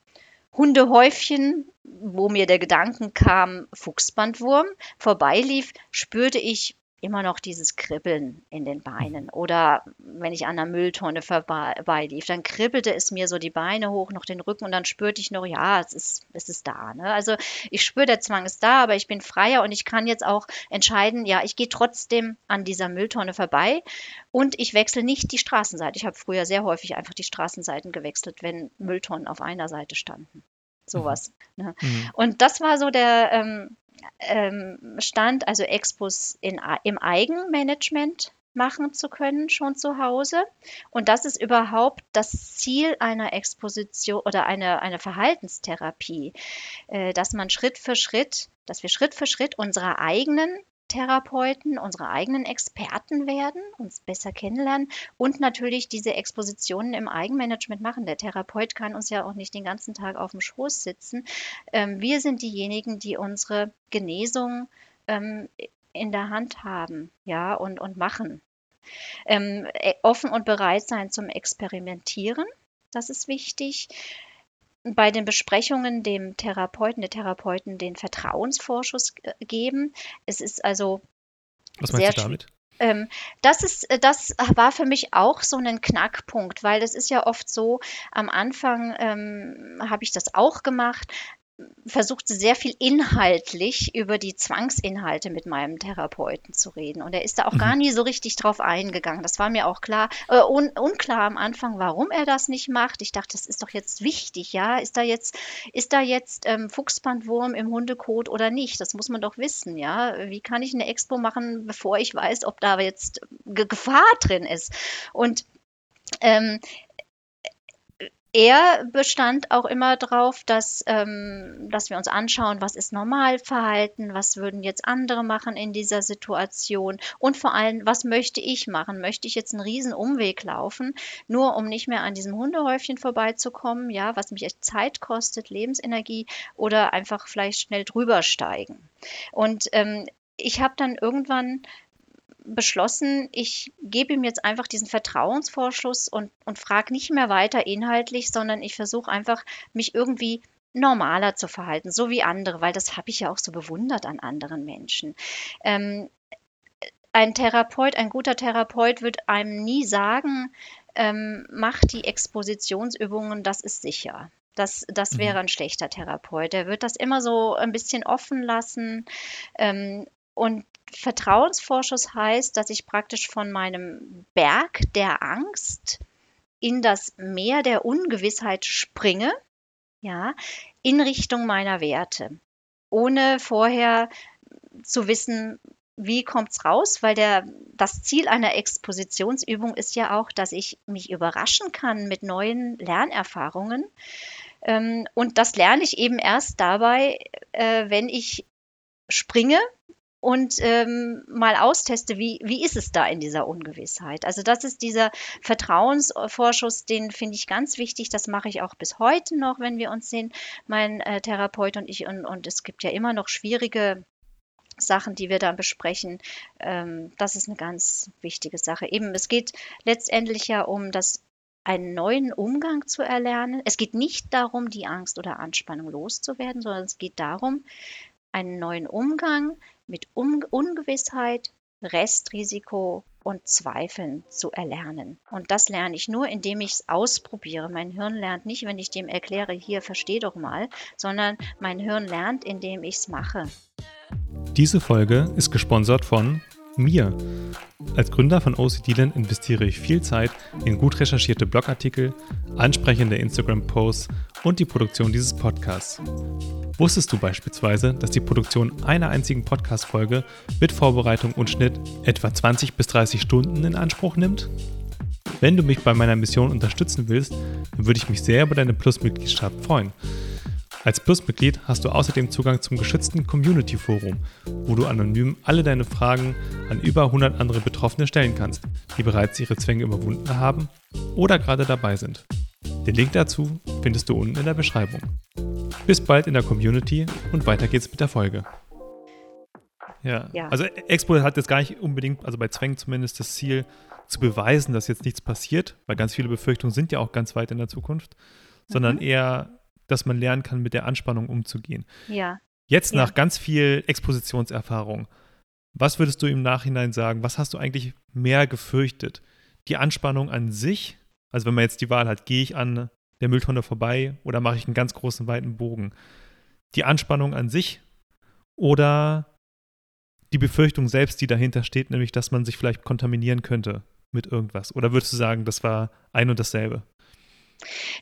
Hundehäufchen, wo mir der Gedanken kam, Fuchsbandwurm, vorbeilief, spürte ich immer noch dieses Kribbeln in den Beinen. Oder wenn ich an einer Mülltonne vorbeilief, dann kribbelte es mir so die Beine hoch, noch den Rücken und dann spürte ich noch, ja, es ist, es ist da. Ne? Also ich spüre, der Zwang ist da, aber ich bin freier und ich kann jetzt auch entscheiden, ja, ich gehe trotzdem an dieser Mülltonne vorbei und ich wechsle nicht die Straßenseite. Ich habe früher sehr häufig einfach die Straßenseiten gewechselt, wenn Mülltonnen auf einer Seite standen. Sowas. Mhm. Ne? Mhm. Und das war so der, ähm, ähm, stand, also Expos in, im Eigenmanagement machen zu können, schon zu Hause. Und das ist überhaupt das Ziel einer Exposition oder einer, einer Verhaltenstherapie, äh, dass man Schritt für Schritt, dass wir Schritt für Schritt unsere eigenen Therapeuten, unsere eigenen Experten werden, uns besser kennenlernen und natürlich diese Expositionen im Eigenmanagement machen. Der Therapeut kann uns ja auch nicht den ganzen Tag auf dem Schoß sitzen. Ähm, wir sind diejenigen, die unsere Genesung ähm, in der Hand haben, ja, und, und machen. Ähm, e, offen und bereit sein zum Experimentieren. Das ist wichtig bei den Besprechungen dem Therapeuten, der Therapeuten den Vertrauensvorschuss äh, geben. Es ist also Was meinst du damit? Ähm, das ist, äh, das war für mich auch so ein Knackpunkt, weil das ist ja oft so, am Anfang ähm, habe ich das auch gemacht, versuchte sehr viel inhaltlich über die Zwangsinhalte mit meinem Therapeuten zu reden. Und er ist da auch mhm. gar nie so richtig drauf eingegangen. Das war mir auch klar, äh, un, unklar am Anfang, warum er das nicht macht. Ich dachte, das ist doch jetzt wichtig, ja. Ist da jetzt, ist da jetzt ähm, Fuchsbandwurm im Hundekot oder nicht? Das muss man doch wissen, ja. Wie kann ich eine Expo machen, bevor ich weiß, ob da jetzt Gefahr drin ist? Und ähm, er bestand auch immer darauf, dass, ähm, dass wir uns anschauen, was ist Normalverhalten, was würden jetzt andere machen in dieser Situation und vor allem, was möchte ich machen? Möchte ich jetzt einen riesen Umweg laufen, nur um nicht mehr an diesem Hundehäufchen vorbeizukommen, ja, was mich echt Zeit kostet, Lebensenergie oder einfach vielleicht schnell drüber steigen? Und ähm, ich habe dann irgendwann beschlossen, ich gebe ihm jetzt einfach diesen Vertrauensvorschuss und, und frage nicht mehr weiter inhaltlich, sondern ich versuche einfach, mich irgendwie normaler zu verhalten, so wie andere, weil das habe ich ja auch so bewundert an anderen Menschen. Ähm, ein Therapeut, ein guter Therapeut wird einem nie sagen, ähm, mach die Expositionsübungen, das ist sicher. Das, das mhm. wäre ein schlechter Therapeut. Der wird das immer so ein bisschen offen lassen. Ähm, und Vertrauensvorschuss heißt, dass ich praktisch von meinem Berg der Angst in das Meer der Ungewissheit springe, ja, in Richtung meiner Werte, ohne vorher zu wissen, wie es raus? Weil der, das Ziel einer Expositionsübung ist ja auch, dass ich mich überraschen kann mit neuen Lernerfahrungen. Ähm, und das lerne ich eben erst dabei, äh, wenn ich springe und ähm, mal austeste, wie, wie ist es da in dieser Ungewissheit. Also das ist dieser Vertrauensvorschuss, den finde ich ganz wichtig. Das mache ich auch bis heute noch, wenn wir uns sehen, mein äh, Therapeut und ich. Und, und es gibt ja immer noch schwierige Sachen, die wir dann besprechen. Ähm, das ist eine ganz wichtige Sache. Eben, es geht letztendlich ja um das einen neuen Umgang zu erlernen. Es geht nicht darum, die Angst oder Anspannung loszuwerden, sondern es geht darum, einen neuen Umgang mit um Ungewissheit, Restrisiko und Zweifeln zu erlernen. Und das lerne ich nur, indem ich es ausprobiere. Mein Hirn lernt nicht, wenn ich dem erkläre, hier versteh doch mal, sondern mein Hirn lernt, indem ich es mache. Diese Folge ist gesponsert von mir. Als Gründer von OCD-Land investiere ich viel Zeit in gut recherchierte Blogartikel, ansprechende Instagram-Posts und die Produktion dieses Podcasts. Wusstest du beispielsweise, dass die Produktion einer einzigen Podcast-Folge mit Vorbereitung und Schnitt etwa 20 bis 30 Stunden in Anspruch nimmt? Wenn du mich bei meiner Mission unterstützen willst, dann würde ich mich sehr über deine Plus-Mitgliedschaft freuen. Als Plus-Mitglied hast du außerdem Zugang zum geschützten Community-Forum, wo du anonym alle deine Fragen an über 100 andere Betroffene stellen kannst, die bereits ihre Zwänge überwunden haben oder gerade dabei sind. Den Link dazu findest du unten in der Beschreibung. Bis bald in der Community und weiter geht's mit der Folge. Ja, ja. also Expo hat jetzt gar nicht unbedingt, also bei Zwängen zumindest das Ziel, zu beweisen, dass jetzt nichts passiert, weil ganz viele Befürchtungen sind ja auch ganz weit in der Zukunft, sondern mhm. eher dass man lernen kann, mit der Anspannung umzugehen. Ja. Jetzt nach ganz viel Expositionserfahrung, was würdest du im Nachhinein sagen? Was hast du eigentlich mehr gefürchtet? Die Anspannung an sich, also wenn man jetzt die Wahl hat, gehe ich an der Mülltonne vorbei oder mache ich einen ganz großen, weiten Bogen? Die Anspannung an sich oder die Befürchtung selbst, die dahinter steht, nämlich, dass man sich vielleicht kontaminieren könnte mit irgendwas? Oder würdest du sagen, das war ein und dasselbe?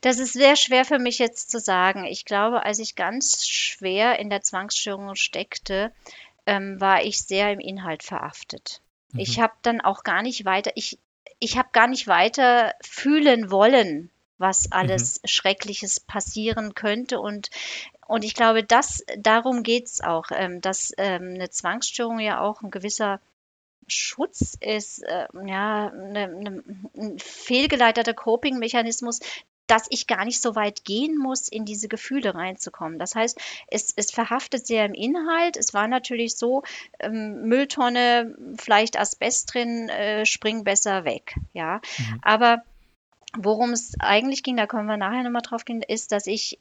Das ist sehr schwer für mich jetzt zu sagen. Ich glaube, als ich ganz schwer in der Zwangsstörung steckte, ähm, war ich sehr im Inhalt verhaftet. Mhm. Ich habe dann auch gar nicht weiter, ich, ich habe gar nicht weiter fühlen wollen, was alles mhm. Schreckliches passieren könnte. Und, und ich glaube, das, darum geht es auch, ähm, dass ähm, eine Zwangsstörung ja auch ein gewisser Schutz ist äh, ja ne, ne, ein fehlgeleiteter Coping-Mechanismus, dass ich gar nicht so weit gehen muss, in diese Gefühle reinzukommen. Das heißt, es, es verhaftet sehr im Inhalt. Es war natürlich so, ähm, Mülltonne, vielleicht Asbest drin, äh, spring besser weg. Ja, mhm. aber worum es eigentlich ging, da können wir nachher nochmal drauf gehen, ist, dass ich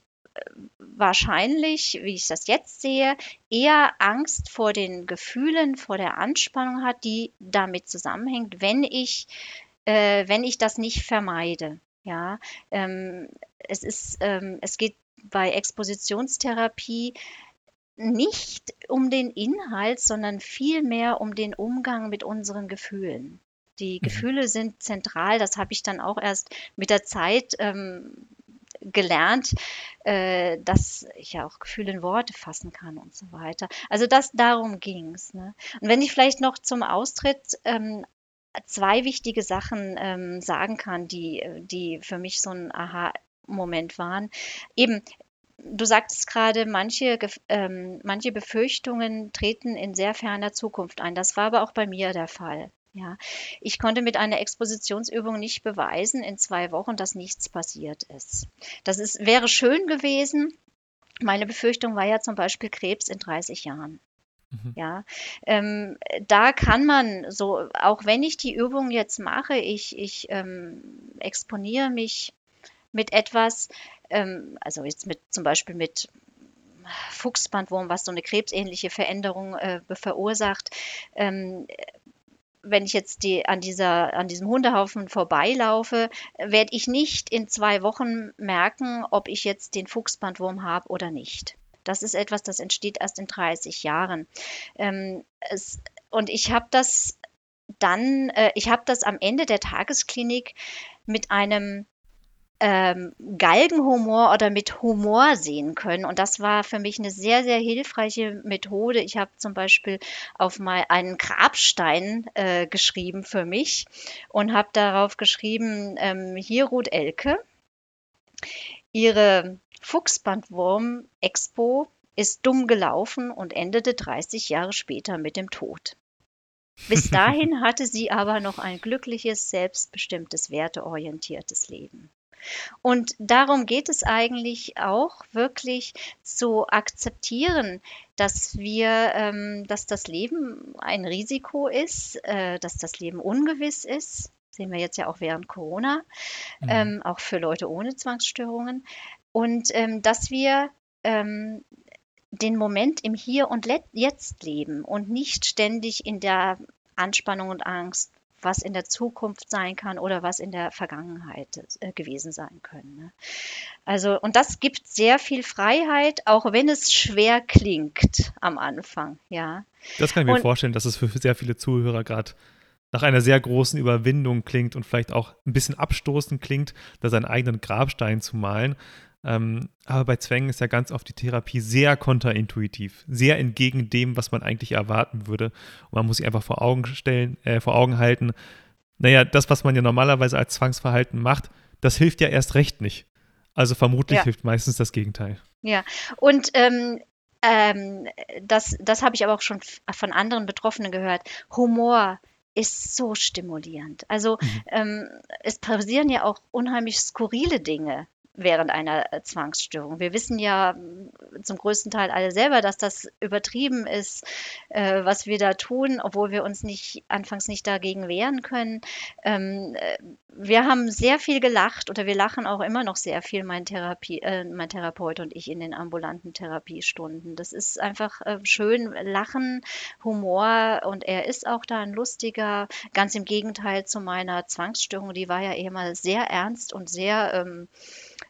wahrscheinlich, wie ich das jetzt sehe, eher Angst vor den Gefühlen, vor der Anspannung hat, die damit zusammenhängt, wenn ich, äh, wenn ich das nicht vermeide. Ja, ähm, es ist, ähm, es geht bei Expositionstherapie nicht um den Inhalt, sondern vielmehr um den Umgang mit unseren Gefühlen. Die mhm. Gefühle sind zentral, das habe ich dann auch erst mit der Zeit ähm, gelernt, äh, dass ich ja auch Gefühle in Worte fassen kann und so weiter. Also das darum ging's. Ne? Und wenn ich vielleicht noch zum Austritt ähm, zwei wichtige Sachen ähm, sagen kann, die, die für mich so ein Aha-Moment waren. Eben, du sagtest gerade, manche, ähm, manche Befürchtungen treten in sehr ferner Zukunft ein. Das war aber auch bei mir der Fall. Ja, ich konnte mit einer Expositionsübung nicht beweisen in zwei Wochen, dass nichts passiert ist. Das ist, wäre schön gewesen. Meine Befürchtung war ja zum Beispiel Krebs in 30 Jahren. Mhm. Ja, ähm, da kann man so, auch wenn ich die Übung jetzt mache, ich, ich ähm, exponiere mich mit etwas, ähm, also jetzt mit zum Beispiel mit Fuchsbandwurm, was so eine krebsähnliche Veränderung äh, verursacht, ähm, wenn ich jetzt die, an, dieser, an diesem Hundehaufen vorbeilaufe, werde ich nicht in zwei Wochen merken, ob ich jetzt den Fuchsbandwurm habe oder nicht. Das ist etwas, das entsteht erst in 30 Jahren. Ähm, es, und ich habe das dann, äh, ich habe das am Ende der Tagesklinik mit einem ähm, Galgenhumor oder mit Humor sehen können. Und das war für mich eine sehr, sehr hilfreiche Methode. Ich habe zum Beispiel auf mal einen Grabstein äh, geschrieben für mich und habe darauf geschrieben, ähm, hier ruht Elke. Ihre Fuchsbandwurm-Expo ist dumm gelaufen und endete 30 Jahre später mit dem Tod. Bis (laughs) dahin hatte sie aber noch ein glückliches, selbstbestimmtes, werteorientiertes Leben. Und darum geht es eigentlich auch wirklich zu akzeptieren, dass wir, ähm, dass das Leben ein Risiko ist, äh, dass das Leben ungewiss ist. Sehen wir jetzt ja auch während Corona, mhm. ähm, auch für Leute ohne Zwangsstörungen. Und ähm, dass wir ähm, den Moment im Hier und Jetzt leben und nicht ständig in der Anspannung und Angst was in der Zukunft sein kann oder was in der Vergangenheit äh, gewesen sein können. Ne? Also, und das gibt sehr viel Freiheit, auch wenn es schwer klingt am Anfang, ja. Das kann ich mir und, vorstellen, dass es für sehr viele Zuhörer gerade nach einer sehr großen Überwindung klingt und vielleicht auch ein bisschen abstoßend klingt, da seinen eigenen Grabstein zu malen. Ähm, aber bei Zwängen ist ja ganz oft die Therapie sehr kontraintuitiv, sehr entgegen dem, was man eigentlich erwarten würde. Und man muss sich einfach vor Augen stellen, äh, vor Augen halten, naja, das, was man ja normalerweise als Zwangsverhalten macht, das hilft ja erst recht nicht. Also vermutlich ja. hilft meistens das Gegenteil. Ja, und ähm, ähm, das, das habe ich aber auch schon von anderen Betroffenen gehört. Humor ist so stimulierend. Also mhm. ähm, es passieren ja auch unheimlich skurrile Dinge während einer äh, Zwangsstörung. Wir wissen ja mm, zum größten Teil alle selber, dass das übertrieben ist, äh, was wir da tun, obwohl wir uns nicht anfangs nicht dagegen wehren können. Ähm, äh, wir haben sehr viel gelacht oder wir lachen auch immer noch sehr viel, mein, Therapie, äh, mein Therapeut und ich in den ambulanten Therapiestunden. Das ist einfach äh, schön, Lachen, Humor und er ist auch da ein lustiger, ganz im Gegenteil zu meiner Zwangsstörung, die war ja eh mal sehr ernst und sehr ähm,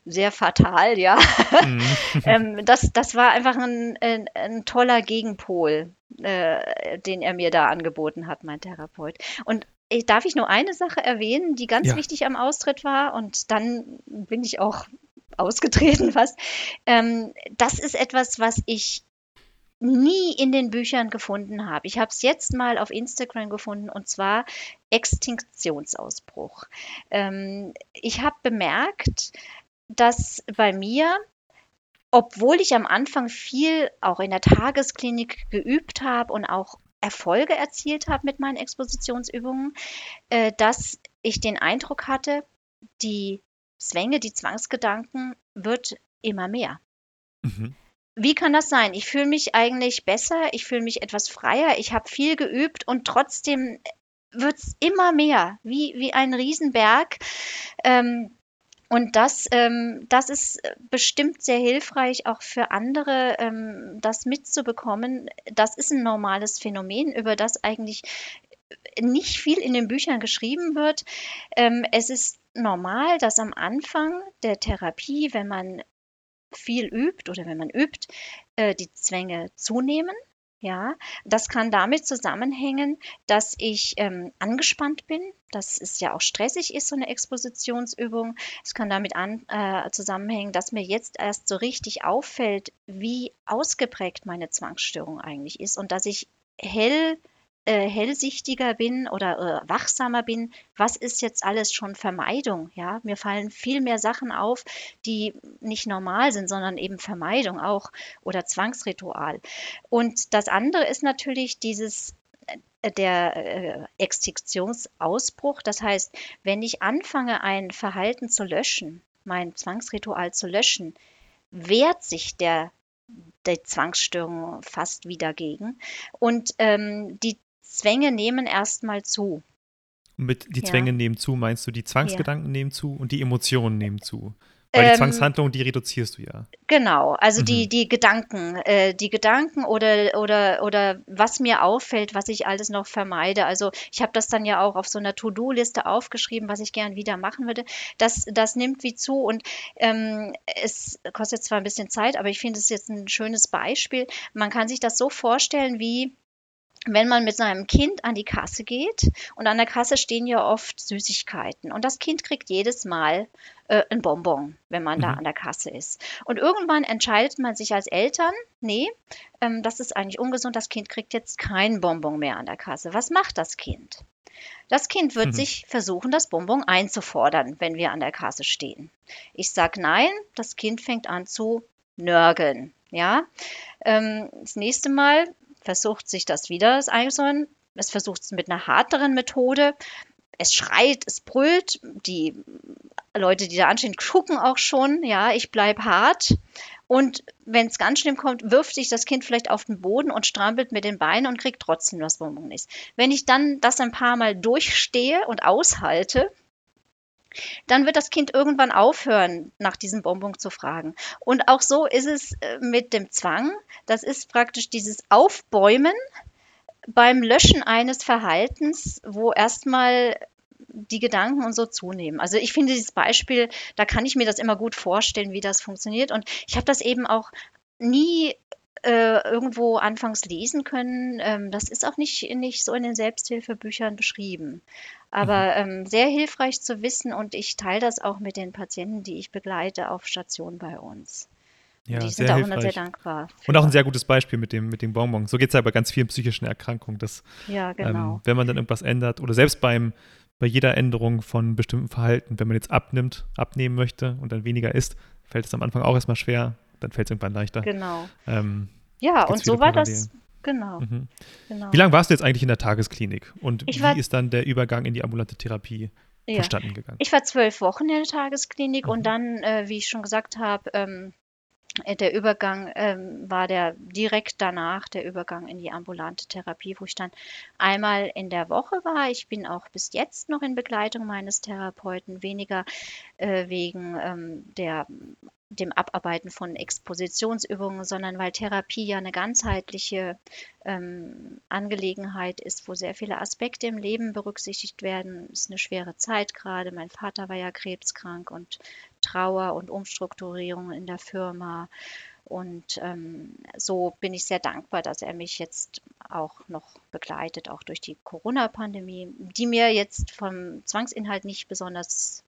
sehr fatal, ja. Mhm. (laughs) ähm, das, das war einfach ein, ein, ein toller Gegenpol, äh, den er mir da angeboten hat, mein Therapeut. Und ich, darf ich nur eine Sache erwähnen, die ganz ja. wichtig am Austritt war und dann bin ich auch ausgetreten fast. Ähm, das ist etwas, was ich nie in den Büchern gefunden habe. Ich habe es jetzt mal auf Instagram gefunden und zwar Extinktionsausbruch. Ähm, ich habe bemerkt, dass bei mir, obwohl ich am Anfang viel auch in der Tagesklinik geübt habe und auch Erfolge erzielt habe mit meinen Expositionsübungen, äh, dass ich den Eindruck hatte, die Zwänge, die Zwangsgedanken wird immer mehr. Mhm. Wie kann das sein? Ich fühle mich eigentlich besser, ich fühle mich etwas freier, ich habe viel geübt und trotzdem wird es immer mehr, wie, wie ein Riesenberg. Ähm, und das, ähm, das ist bestimmt sehr hilfreich, auch für andere, ähm, das mitzubekommen. Das ist ein normales Phänomen, über das eigentlich nicht viel in den Büchern geschrieben wird. Ähm, es ist normal, dass am Anfang der Therapie, wenn man viel übt oder wenn man übt, äh, die Zwänge zunehmen. Ja, das kann damit zusammenhängen, dass ich ähm, angespannt bin, dass es ja auch stressig ist, so eine Expositionsübung. Es kann damit an, äh, zusammenhängen, dass mir jetzt erst so richtig auffällt, wie ausgeprägt meine Zwangsstörung eigentlich ist und dass ich hell äh, hellsichtiger bin oder äh, wachsamer bin, was ist jetzt alles schon Vermeidung? Ja, mir fallen viel mehr Sachen auf, die nicht normal sind, sondern eben Vermeidung auch oder Zwangsritual. Und das andere ist natürlich dieses äh, der äh, Extinktionsausbruch. Das heißt, wenn ich anfange, ein Verhalten zu löschen, mein Zwangsritual zu löschen, wehrt sich der der Zwangsstörung fast wieder gegen. Und ähm, die Zwänge nehmen erstmal zu. Mit die Zwänge ja. nehmen zu, meinst du, die Zwangsgedanken ja. nehmen zu und die Emotionen nehmen zu? Weil die ähm, Zwangshandlung, die reduzierst du ja. Genau, also mhm. die, die Gedanken, äh, die Gedanken oder, oder, oder was mir auffällt, was ich alles noch vermeide. Also ich habe das dann ja auch auf so einer To-Do-Liste aufgeschrieben, was ich gern wieder machen würde. Das, das nimmt wie zu und ähm, es kostet zwar ein bisschen Zeit, aber ich finde es jetzt ein schönes Beispiel. Man kann sich das so vorstellen wie wenn man mit seinem Kind an die Kasse geht und an der Kasse stehen ja oft Süßigkeiten und das Kind kriegt jedes Mal äh, ein Bonbon, wenn man mhm. da an der Kasse ist. Und irgendwann entscheidet man sich als Eltern, nee, ähm, das ist eigentlich ungesund, das Kind kriegt jetzt kein Bonbon mehr an der Kasse. Was macht das Kind? Das Kind wird mhm. sich versuchen, das Bonbon einzufordern, wenn wir an der Kasse stehen. Ich sage nein, das Kind fängt an zu nörgeln. Ja, ähm, das nächste Mal versucht sich das wieder das einzuholen. Es versucht es mit einer härteren Methode. Es schreit, es brüllt. Die Leute, die da anstehen, gucken auch schon. Ja, ich bleibe hart. Und wenn es ganz schlimm kommt, wirft sich das Kind vielleicht auf den Boden und strampelt mit den Beinen und kriegt trotzdem das Bonbon nicht. Wenn ich dann das ein paar Mal durchstehe und aushalte, dann wird das Kind irgendwann aufhören, nach diesem Bonbon zu fragen. Und auch so ist es äh, mit dem Zwang. Das ist praktisch dieses Aufbäumen beim Löschen eines Verhaltens, wo erstmal die Gedanken und so zunehmen. Also ich finde dieses Beispiel, da kann ich mir das immer gut vorstellen, wie das funktioniert. Und ich habe das eben auch nie äh, irgendwo anfangs lesen können. Ähm, das ist auch nicht, nicht so in den Selbsthilfebüchern beschrieben. Aber mhm. ähm, sehr hilfreich zu wissen und ich teile das auch mit den Patienten, die ich begleite auf Station bei uns. Ja, die sind auch immer sehr dankbar. Und auch ein sehr gutes Beispiel mit dem, mit dem Bonbon. So geht es ja bei ganz vielen psychischen Erkrankungen, dass ja, genau. ähm, wenn man dann irgendwas ändert oder selbst beim, bei jeder Änderung von bestimmten Verhalten, wenn man jetzt abnimmt, abnehmen möchte und dann weniger isst, fällt es am Anfang auch erstmal schwer, dann fällt es irgendwann leichter. Genau. Ähm, ja, und so war das. Genau, mhm. genau. Wie lange warst du jetzt eigentlich in der Tagesklinik? Und ich wie ist dann der Übergang in die ambulante Therapie ja. vonstatten gegangen? Ich war zwölf Wochen in der Tagesklinik mhm. und dann, äh, wie ich schon gesagt habe, ähm, äh, der Übergang ähm, war der direkt danach der Übergang in die ambulante Therapie, wo ich dann einmal in der Woche war. Ich bin auch bis jetzt noch in Begleitung meines Therapeuten, weniger äh, wegen ähm, der dem Abarbeiten von Expositionsübungen, sondern weil Therapie ja eine ganzheitliche ähm, Angelegenheit ist, wo sehr viele Aspekte im Leben berücksichtigt werden. Es ist eine schwere Zeit gerade. Mein Vater war ja krebskrank und Trauer und Umstrukturierung in der Firma. Und ähm, so bin ich sehr dankbar, dass er mich jetzt auch noch begleitet, auch durch die Corona-Pandemie, die mir jetzt vom Zwangsinhalt nicht besonders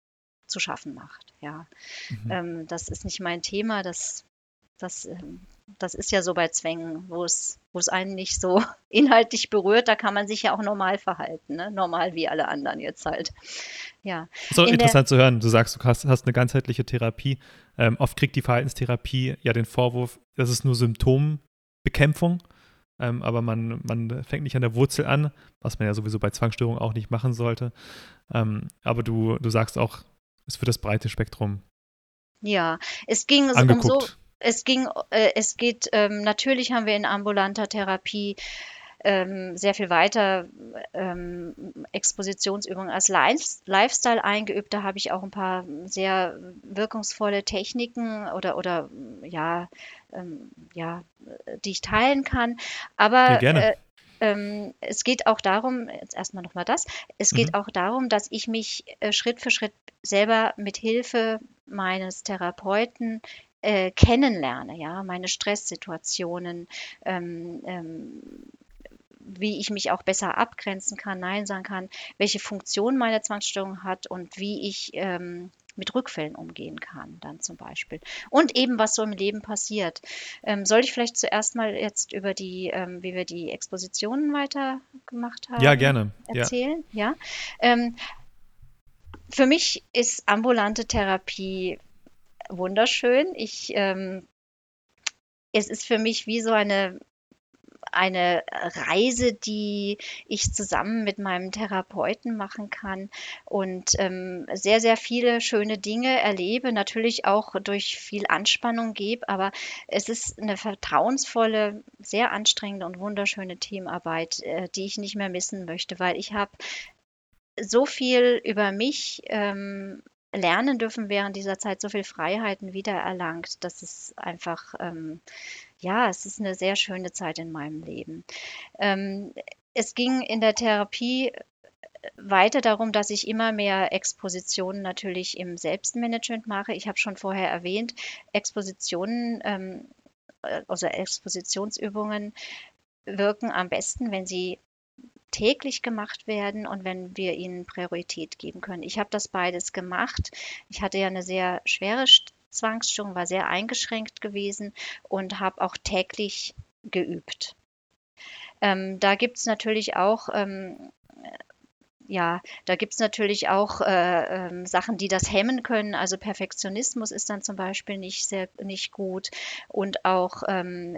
zu schaffen macht. Ja, mhm. ähm, das ist nicht mein Thema. Das, das, ähm, das ist ja so bei Zwängen, wo es, wo es einen nicht so (laughs) inhaltlich berührt. Da kann man sich ja auch normal verhalten, ne? normal wie alle anderen jetzt halt. Ja. So In interessant zu hören. Du sagst, du hast, hast eine ganzheitliche Therapie. Ähm, oft kriegt die Verhaltenstherapie ja den Vorwurf, das ist nur Symptombekämpfung. Ähm, aber man, man fängt nicht an der Wurzel an, was man ja sowieso bei Zwangsstörungen auch nicht machen sollte. Ähm, aber du, du sagst auch, ist für das breite Spektrum. Ja, es ging angeguckt. um so, es ging, äh, es geht, ähm, natürlich haben wir in ambulanter Therapie ähm, sehr viel weiter ähm, Expositionsübungen als Lifestyle eingeübt. Da habe ich auch ein paar sehr wirkungsvolle Techniken oder, oder ja, ähm, ja, die ich teilen kann. Aber ja, gerne. Äh, ähm, es geht auch darum, jetzt erstmal nochmal das, es geht mhm. auch darum, dass ich mich äh, Schritt für Schritt selber mit Hilfe meines Therapeuten äh, kennenlerne, ja, meine Stresssituationen, ähm, ähm, wie ich mich auch besser abgrenzen kann, Nein sagen kann, welche Funktion meine Zwangsstörung hat und wie ich ähm, mit Rückfällen umgehen kann, dann zum Beispiel. Und eben, was so im Leben passiert. Ähm, soll ich vielleicht zuerst mal jetzt über die, ähm, wie wir die Expositionen weitergemacht haben? Ja, gerne. Erzählen, ja. ja? Ähm, für mich ist ambulante Therapie wunderschön. Ich, ähm, es ist für mich wie so eine eine Reise, die ich zusammen mit meinem Therapeuten machen kann und ähm, sehr, sehr viele schöne Dinge erlebe, natürlich auch durch viel Anspannung gebe, aber es ist eine vertrauensvolle, sehr anstrengende und wunderschöne Teamarbeit, äh, die ich nicht mehr missen möchte, weil ich habe so viel über mich ähm, lernen dürfen während dieser Zeit, so viel Freiheiten wiedererlangt. Das ist einfach, ähm, ja, es ist eine sehr schöne Zeit in meinem Leben. Ähm, es ging in der Therapie weiter darum, dass ich immer mehr Expositionen natürlich im Selbstmanagement mache. Ich habe schon vorher erwähnt, Expositionen, ähm, äh, also Expositionsübungen wirken am besten, wenn sie täglich gemacht werden und wenn wir ihnen Priorität geben können. Ich habe das beides gemacht. Ich hatte ja eine sehr schwere Zwangsstörung, war sehr eingeschränkt gewesen und habe auch täglich geübt. Ähm, da gibt es natürlich auch ähm, ja, da gibt natürlich auch äh, ähm, Sachen, die das hemmen können. Also Perfektionismus ist dann zum Beispiel nicht sehr nicht gut und auch ähm,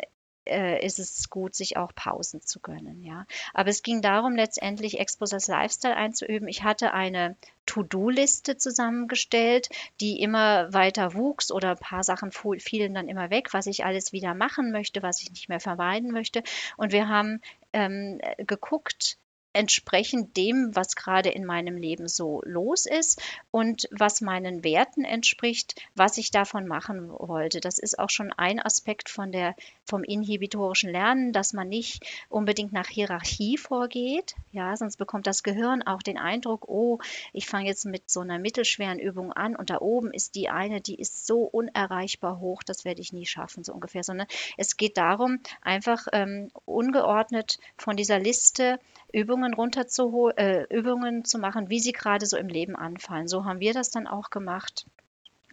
äh, ist es gut, sich auch Pausen zu gönnen. Ja. Aber es ging darum, letztendlich Exposers Lifestyle einzuüben. Ich hatte eine To-Do-Liste zusammengestellt, die immer weiter wuchs oder ein paar Sachen fielen dann immer weg, was ich alles wieder machen möchte, was ich nicht mehr vermeiden möchte. Und wir haben ähm, geguckt, entsprechend dem, was gerade in meinem Leben so los ist und was meinen Werten entspricht, was ich davon machen wollte. Das ist auch schon ein Aspekt von der, vom inhibitorischen Lernen, dass man nicht unbedingt nach Hierarchie vorgeht. Ja, sonst bekommt das Gehirn auch den Eindruck, oh, ich fange jetzt mit so einer mittelschweren Übung an und da oben ist die eine, die ist so unerreichbar hoch, das werde ich nie schaffen, so ungefähr, sondern es geht darum, einfach ähm, ungeordnet von dieser Liste Übungen runterzuholen, äh, Übungen zu machen, wie sie gerade so im Leben anfallen. So haben wir das dann auch gemacht.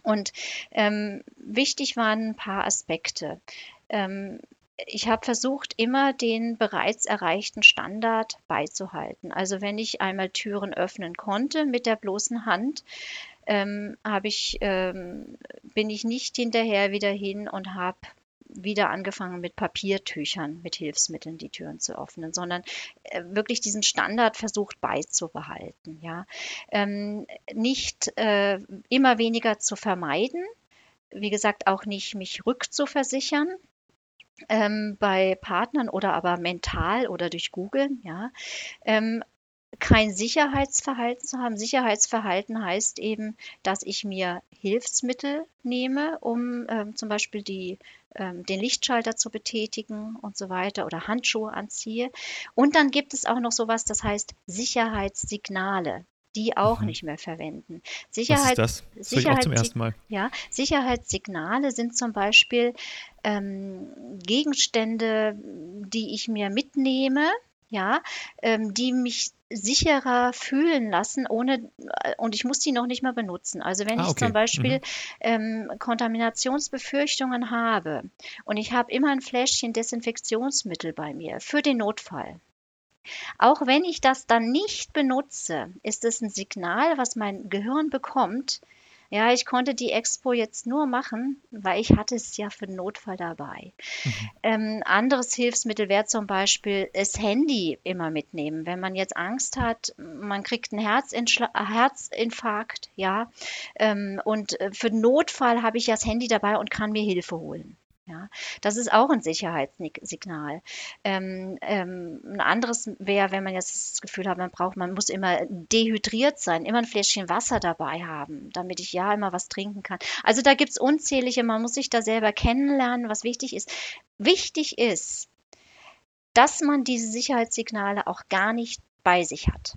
Und ähm, wichtig waren ein paar Aspekte. Ähm, ich habe versucht, immer den bereits erreichten Standard beizuhalten. Also wenn ich einmal Türen öffnen konnte mit der bloßen Hand, ähm, ich, ähm, bin ich nicht hinterher wieder hin und habe wieder angefangen mit Papiertüchern, mit Hilfsmitteln die Türen zu öffnen, sondern äh, wirklich diesen Standard versucht beizubehalten. Ja? Ähm, nicht äh, immer weniger zu vermeiden, wie gesagt, auch nicht mich rückzuversichern, ähm, bei Partnern oder aber mental oder durch Google, ja, ähm, kein Sicherheitsverhalten zu haben. Sicherheitsverhalten heißt eben, dass ich mir Hilfsmittel nehme, um ähm, zum Beispiel die, ähm, den Lichtschalter zu betätigen und so weiter oder Handschuhe anziehe. Und dann gibt es auch noch sowas, das heißt Sicherheitssignale die auch mhm. nicht mehr verwenden. Sicherheit, Was ist das? Das ich auch zum ersten Mal. Ja, Sicherheitssignale sind zum Beispiel ähm, Gegenstände, die ich mir mitnehme, ja, ähm, die mich sicherer fühlen lassen, ohne äh, und ich muss die noch nicht mal benutzen. Also wenn ah, ich zum Beispiel mhm. ähm, Kontaminationsbefürchtungen habe und ich habe immer ein Fläschchen Desinfektionsmittel bei mir für den Notfall. Auch wenn ich das dann nicht benutze, ist es ein Signal, was mein Gehirn bekommt, ja, ich konnte die Expo jetzt nur machen, weil ich hatte es ja für den Notfall dabei. Mhm. Ähm, anderes Hilfsmittel wäre zum Beispiel das Handy immer mitnehmen. Wenn man jetzt Angst hat, man kriegt einen Herzinfarkt, ja, ähm, und äh, für den Notfall habe ich ja das Handy dabei und kann mir Hilfe holen. Ja, das ist auch ein Sicherheitssignal. Ähm, ähm, ein anderes wäre, wenn man jetzt das Gefühl hat, man braucht, man muss immer dehydriert sein, immer ein Fläschchen Wasser dabei haben, damit ich ja immer was trinken kann. Also da gibt es unzählige, man muss sich da selber kennenlernen, was wichtig ist. Wichtig ist, dass man diese Sicherheitssignale auch gar nicht bei sich hat.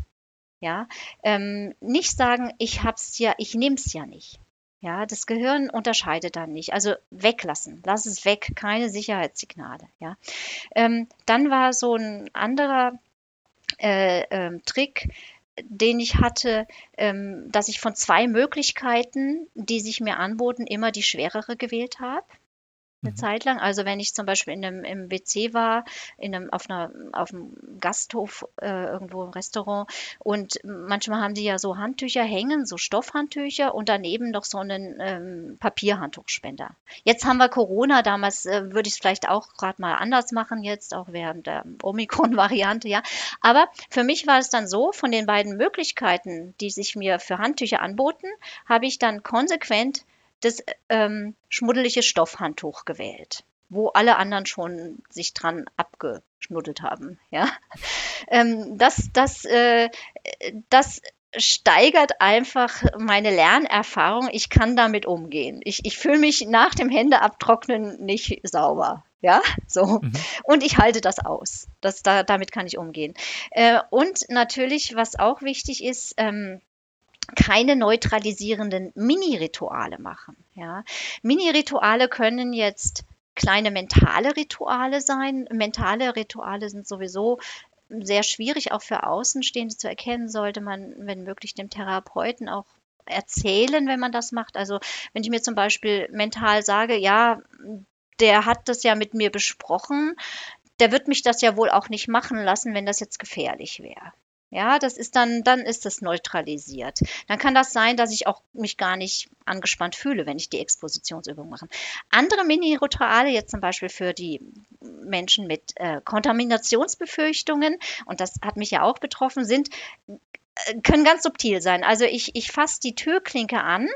Ja, ähm, nicht sagen, ich hab's ja, ich nehme es ja nicht. Ja, das Gehirn unterscheidet dann nicht. Also weglassen, lass es weg, keine Sicherheitssignale. Ja. Ähm, dann war so ein anderer äh, ähm, Trick, den ich hatte, ähm, dass ich von zwei Möglichkeiten, die sich mir anboten, immer die schwerere gewählt habe eine mhm. Zeit lang. Also wenn ich zum Beispiel in einem, im WC war, in einem, auf, einer, auf einem Gasthof äh, irgendwo im Restaurant und manchmal haben die ja so Handtücher hängen, so Stoffhandtücher und daneben noch so einen ähm, Papierhandtuchspender. Jetzt haben wir Corona, damals äh, würde ich es vielleicht auch gerade mal anders machen jetzt, auch während der Omikron-Variante, ja. Aber für mich war es dann so, von den beiden Möglichkeiten, die sich mir für Handtücher anboten, habe ich dann konsequent das ähm, schmuddelige Stoffhandtuch gewählt, wo alle anderen schon sich dran abgeschnuddelt haben. Ja? (laughs) Ähm, das, das, äh, das steigert einfach meine Lernerfahrung. Ich kann damit umgehen. Ich, ich fühle mich nach dem Händeabtrocknen nicht sauber. Ja, so. Mhm. Und ich halte das aus. Das, da, damit kann ich umgehen. Äh, und natürlich, was auch wichtig ist, ähm, keine neutralisierenden Mini-Rituale machen. Ja. Mini-Rituale können jetzt kleine mentale Rituale sein. Mentale Rituale sind sowieso sehr schwierig auch für Außenstehende zu erkennen, sollte man, wenn möglich, dem Therapeuten auch erzählen, wenn man das macht. Also wenn ich mir zum Beispiel mental sage, ja, der hat das ja mit mir besprochen, der wird mich das ja wohl auch nicht machen lassen, wenn das jetzt gefährlich wäre. Ja, das ist dann, dann ist das neutralisiert. Dann kann das sein, dass ich auch mich gar nicht angespannt fühle, wenn ich die Expositionsübung mache. Andere Mini-Rituale, jetzt zum Beispiel für die Menschen mit äh, Kontaminationsbefürchtungen, und das hat mich ja auch betroffen, sind, äh, können ganz subtil sein. Also ich, ich fasse die Türklinke an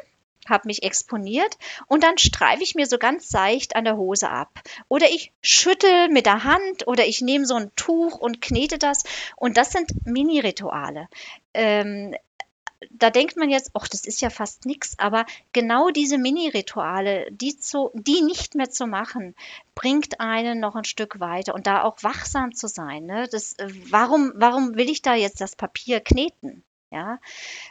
habe mich exponiert und dann streife ich mir so ganz seicht an der Hose ab. Oder ich schüttel mit der Hand oder ich nehme so ein Tuch und knete das. Und das sind Mini-Rituale. Ähm, da denkt man jetzt, ach, das ist ja fast nichts, aber genau diese Mini-Rituale, die, die nicht mehr zu machen, bringt einen noch ein Stück weiter und da auch wachsam zu sein. Ne? Das, äh, warum, warum will ich da jetzt das Papier kneten? Ja,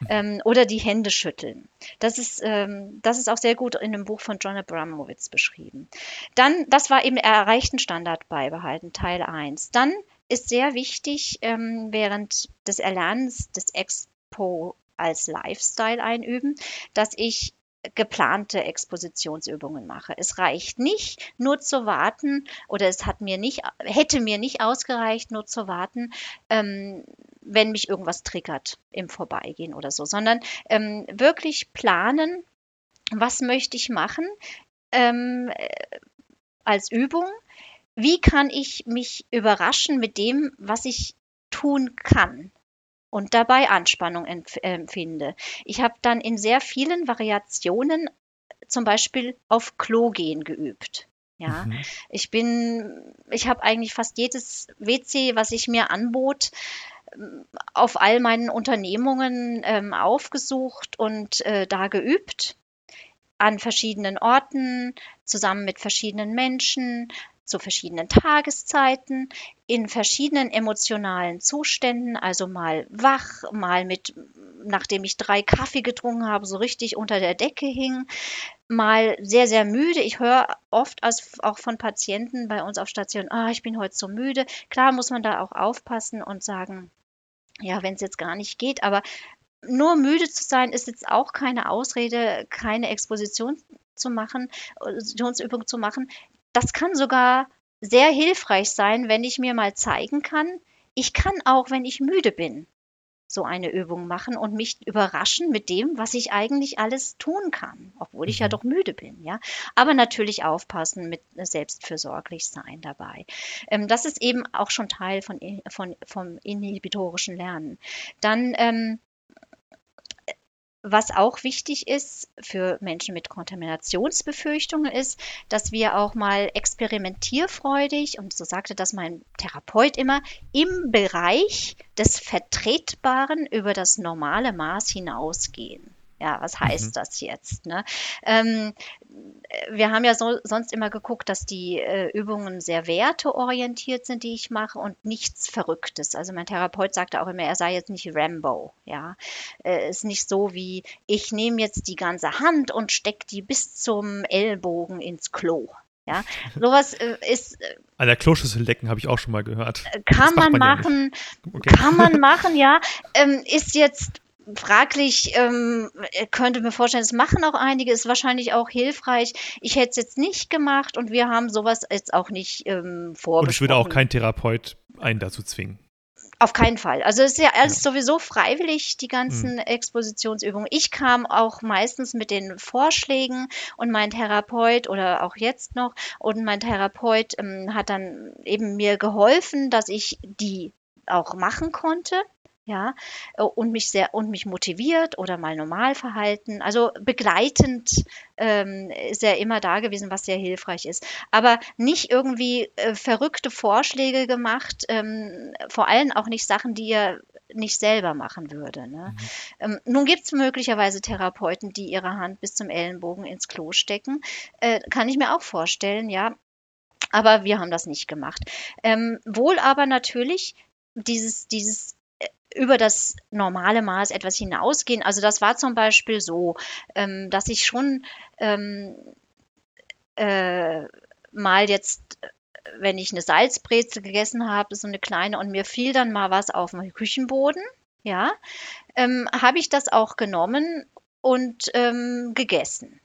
ähm, oder die Hände schütteln. Das ist, ähm, das ist auch sehr gut in dem Buch von John Abramowitz beschrieben. Dann, das war eben erreichten Standard beibehalten, Teil 1. Dann ist sehr wichtig, ähm, während des Erlernens des Expo als Lifestyle einüben, dass ich geplante Expositionsübungen mache. Es reicht nicht, nur zu warten, oder es hat mir nicht, hätte mir nicht ausgereicht, nur zu warten, ähm, wenn mich irgendwas triggert im Vorbeigehen oder so, sondern ähm, wirklich planen, was möchte ich machen ähm, äh, als Übung, wie kann ich mich überraschen mit dem, was ich tun kann und dabei Anspannung empfinde. Ich habe dann in sehr vielen Variationen zum Beispiel auf Klo gehen geübt. Ja, mhm. ich bin, ich habe eigentlich fast jedes WC, was ich mir anbot, auf all meinen Unternehmungen ähm, aufgesucht und äh, da geübt an verschiedenen Orten, zusammen mit verschiedenen Menschen, zu verschiedenen Tageszeiten, in verschiedenen emotionalen Zuständen, also mal wach, mal mit, nachdem ich drei Kaffee getrunken habe, so richtig unter der Decke hing, mal sehr, sehr müde. Ich höre oft als, auch von Patienten bei uns auf Station, ah, ich bin heute so müde. Klar muss man da auch aufpassen und sagen, ja, wenn es jetzt gar nicht geht, aber nur müde zu sein ist jetzt auch keine Ausrede, keine Exposition zu machen, Expositionsübung zu machen. Das kann sogar sehr hilfreich sein, wenn ich mir mal zeigen kann, ich kann auch, wenn ich müde bin, so eine Übung machen und mich überraschen mit dem, was ich eigentlich alles tun kann, obwohl ich ja mhm. doch müde bin, ja. Aber natürlich aufpassen mit selbstfürsorglich sein dabei. Ähm, das ist eben auch schon Teil von, von, vom inhibitorischen Lernen. Dann ähm, was auch wichtig ist für Menschen mit Kontaminationsbefürchtungen ist, dass wir auch mal experimentierfreudig, und so sagte das mein Therapeut immer, im Bereich des Vertretbaren über das normale Maß hinausgehen. Ja, was heißt mhm. das jetzt? Ne? Ähm, wir haben ja so, sonst immer geguckt, dass die äh, Übungen sehr werteorientiert sind, die ich mache und nichts Verrücktes. Also mein Therapeut sagte auch immer, er sei jetzt nicht Rambo. Ja, äh, ist nicht so wie ich nehme jetzt die ganze Hand und stecke die bis zum Ellbogen ins Klo. Ja, sowas äh, ist. Äh, An der Kloschüssel lecken habe ich auch schon mal gehört. Kann man, man, machen, ja okay. kann man (laughs) machen, ja. Ähm, ist jetzt fraglich, ähm, könnte mir vorstellen, es machen auch einige, ist wahrscheinlich auch hilfreich. Ich hätte es jetzt nicht gemacht und wir haben sowas jetzt auch nicht ähm, Und ich würde auch kein Therapeut einen dazu zwingen. Auf keinen Fall. Also es ist ja alles ja. sowieso freiwillig, die ganzen mhm. Expositionsübungen. Ich kam auch meistens mit den Vorschlägen und mein Therapeut oder auch jetzt noch und mein Therapeut ähm, hat dann eben mir geholfen, dass ich die auch machen konnte ja, äh, und mich sehr und mich motiviert oder mal normal verhalten. Also begleitend ähm, ist er immer da gewesen, was sehr hilfreich ist. Aber nicht irgendwie äh, verrückte Vorschläge gemacht, ähm, vor allem auch nicht Sachen, die er nicht selber machen würde. Ne? Mhm. Ähm, nun gibt es möglicherweise Therapeuten, die ihre Hand bis zum Ellenbogen ins Klo stecken. Äh, kann ich mir auch vorstellen, ja. Aber wir haben das nicht gemacht. Ähm, wohl aber natürlich dieses, dieses über das normale Maß etwas hinausgehen. Also das war zum Beispiel so, ähm, dass ich schon ähm, äh, mal jetzt wenn ich eine Salzbrezel gegessen habe, so eine kleine, und mir fiel dann mal was auf den Küchenboden, ja, ähm, habe ich das auch genommen und ähm, gegessen.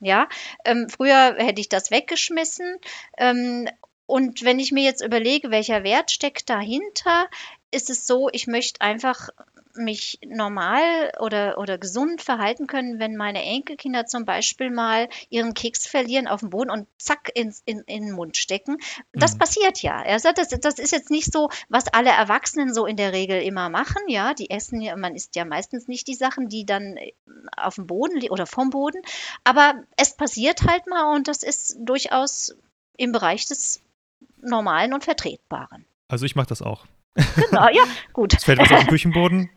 Ja, ähm, früher hätte ich das weggeschmissen. Ähm, und wenn ich mir jetzt überlege, welcher Wert steckt dahinter, ist es so, ich möchte einfach mich normal oder, oder gesund verhalten können, wenn meine Enkelkinder zum Beispiel mal ihren Keks verlieren auf dem Boden und zack ins, in, in den Mund stecken. Das mhm. passiert ja. Also das, das ist jetzt nicht so, was alle Erwachsenen so in der Regel immer machen. Ja, die essen ja, man isst ja meistens nicht die Sachen, die dann auf dem Boden oder vom Boden. Aber es passiert halt mal und das ist durchaus im Bereich des Normalen und Vertretbaren. Also ich mache das auch. Genau, ja, gut. Es fällt was auf den (laughs) Küchenboden,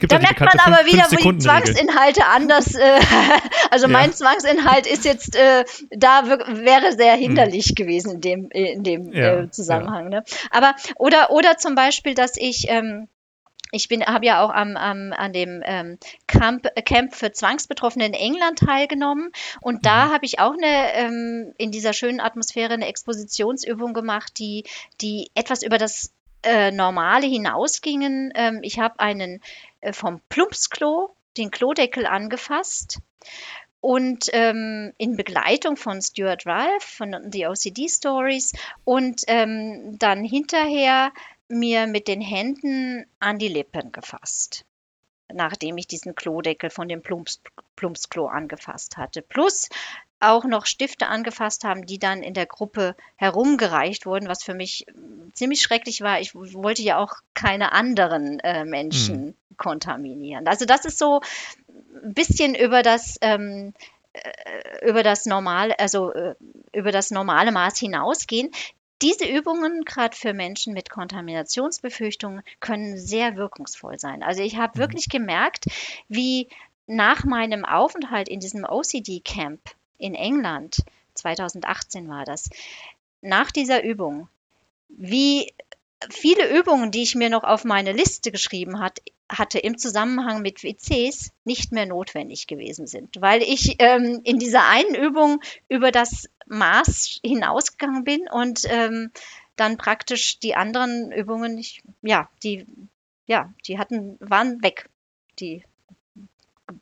da merkt man aber wieder, wie Zwangsinhalte anders. Äh, (laughs) also ja. mein Zwangsinhalt ist jetzt äh, da wäre sehr hinderlich hm. gewesen in dem in dem ja, äh, Zusammenhang. Ja. Ne? Aber oder oder zum Beispiel, dass ich ähm, ich bin, habe ja auch am, am, an dem ähm, Camp, Camp für Zwangsbetroffene in England teilgenommen und da mhm. habe ich auch eine ähm, in dieser schönen Atmosphäre eine Expositionsübung gemacht, die, die etwas über das äh, Normale hinausgingen. Ähm, ich habe einen äh, vom Plumpsklo den Klodeckel angefasst und ähm, in Begleitung von Stuart Ralph von The OCD Stories und ähm, dann hinterher mir mit den Händen an die Lippen gefasst, nachdem ich diesen Klodeckel von dem Plumps, Plumpsklo angefasst hatte. Plus auch noch Stifte angefasst haben, die dann in der Gruppe herumgereicht wurden, was für mich ziemlich schrecklich war. Ich wollte ja auch keine anderen äh, Menschen mhm. kontaminieren. Also das ist so ein bisschen über das ähm, äh, über das normale, also äh, über das normale Maß hinausgehen. Diese Übungen, gerade für Menschen mit Kontaminationsbefürchtungen, können sehr wirkungsvoll sein. Also ich habe mhm. wirklich gemerkt, wie nach meinem Aufenthalt in diesem OCD-Camp in England, 2018 war das, nach dieser Übung, wie viele Übungen, die ich mir noch auf meine Liste geschrieben hat, hatte im Zusammenhang mit WCs, nicht mehr notwendig gewesen sind, weil ich ähm, in dieser einen Übung über das Maß hinausgegangen bin und ähm, dann praktisch die anderen Übungen, nicht, ja, die, ja, die hatten, waren weg. Die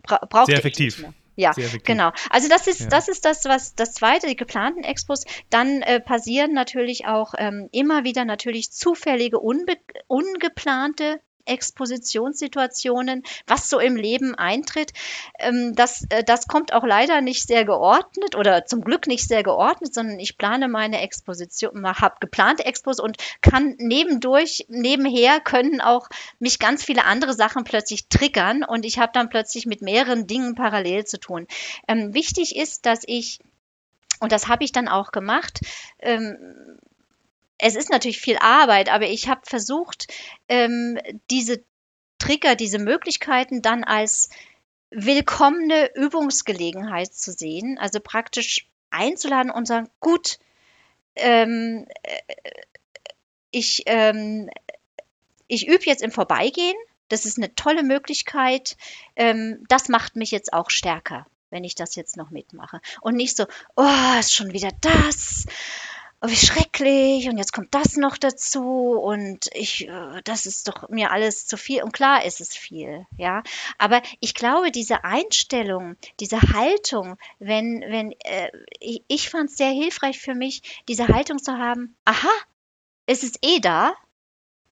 bra brauchte Sehr effektiv. Ich nicht mehr. Ja, genau. Also das ist, ja. das ist das, was das zweite, die geplanten Expos. Dann äh, passieren natürlich auch ähm, immer wieder natürlich zufällige, unbe ungeplante Expositionssituationen, was so im Leben eintritt. Ähm, das, äh, das kommt auch leider nicht sehr geordnet oder zum Glück nicht sehr geordnet, sondern ich plane meine Exposition, habe geplante Expos und kann nebendurch, nebenher können auch mich ganz viele andere Sachen plötzlich triggern und ich habe dann plötzlich mit mehreren Dingen parallel zu tun. Ähm, wichtig ist, dass ich und das habe ich dann auch gemacht. Es ist natürlich viel Arbeit, aber ich habe versucht, ähm, diese Trigger, diese Möglichkeiten dann als willkommene Übungsgelegenheit zu sehen, also praktisch einzuladen und sagen, gut, ähm, äh, ich, ähm, ich übe jetzt im Vorbeigehen, das ist eine tolle Möglichkeit, ähm, das macht mich jetzt auch stärker, wenn ich das jetzt noch mitmache. Und nicht so, oh, ist schon wieder das oh, wie schrecklich und jetzt kommt das noch dazu und ich, äh, das ist doch mir alles zu viel und klar ist es viel, ja. Aber ich glaube, diese Einstellung, diese Haltung, wenn, wenn, äh, ich, ich fand es sehr hilfreich für mich, diese Haltung zu haben, aha, es ist eh da,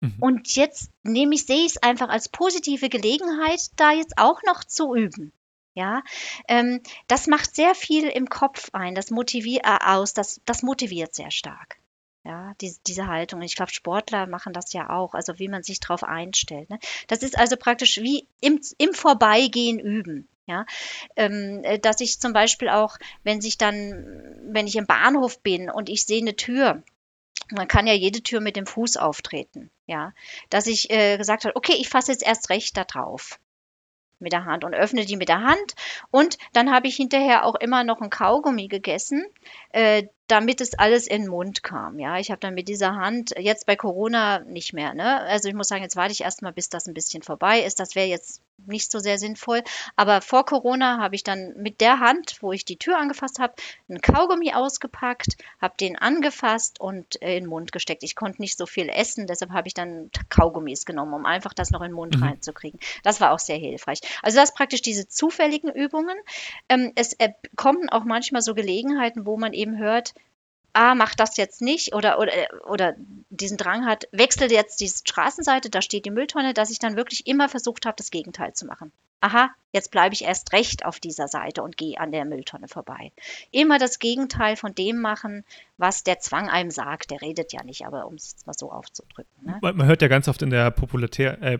mhm. und jetzt nehme ich, sehe ich es einfach als positive Gelegenheit, da jetzt auch noch zu üben. Ja, ähm, das macht sehr viel im Kopf ein, das motiviert äh, aus, das, das motiviert sehr stark. Ja, die, diese Haltung. Ich glaube, Sportler machen das ja auch, also wie man sich darauf einstellt. Ne? Das ist also praktisch wie im, im Vorbeigehen üben. Ja, ähm, äh, dass ich zum Beispiel auch, wenn sich dann, wenn ich im Bahnhof bin und ich sehe eine Tür man kann ja jede Tür mit dem Fuß auftreten, ja, dass ich äh, gesagt habe, okay, ich fasse jetzt erst recht da drauf mit der Hand und öffne die mit der Hand. Und dann habe ich hinterher auch immer noch ein Kaugummi gegessen, äh, damit es alles in den Mund kam. Ja, ich habe dann mit dieser Hand, jetzt bei Corona nicht mehr. Ne? Also ich muss sagen, jetzt warte ich erstmal, bis das ein bisschen vorbei ist. Das wäre jetzt nicht so sehr sinnvoll. Aber vor Corona habe ich dann mit der Hand, wo ich die Tür angefasst habe, einen Kaugummi ausgepackt, habe den angefasst und in den Mund gesteckt. Ich konnte nicht so viel essen, deshalb habe ich dann Kaugummis genommen, um einfach das noch in den Mund mhm. reinzukriegen. Das war auch sehr hilfreich. Also das praktisch diese zufälligen Übungen. Ähm, es äh, kommen auch manchmal so Gelegenheiten, wo man eben hört, ah, mach das jetzt nicht oder, oder, oder diesen Drang hat, wechsle jetzt die Straßenseite, da steht die Mülltonne, dass ich dann wirklich immer versucht habe, das Gegenteil zu machen. Aha, jetzt bleibe ich erst recht auf dieser Seite und gehe an der Mülltonne vorbei. Immer das Gegenteil von dem machen, was der Zwang einem sagt. Der redet ja nicht, aber um es mal so aufzudrücken. Ne? Man hört ja ganz oft in der Populär, äh,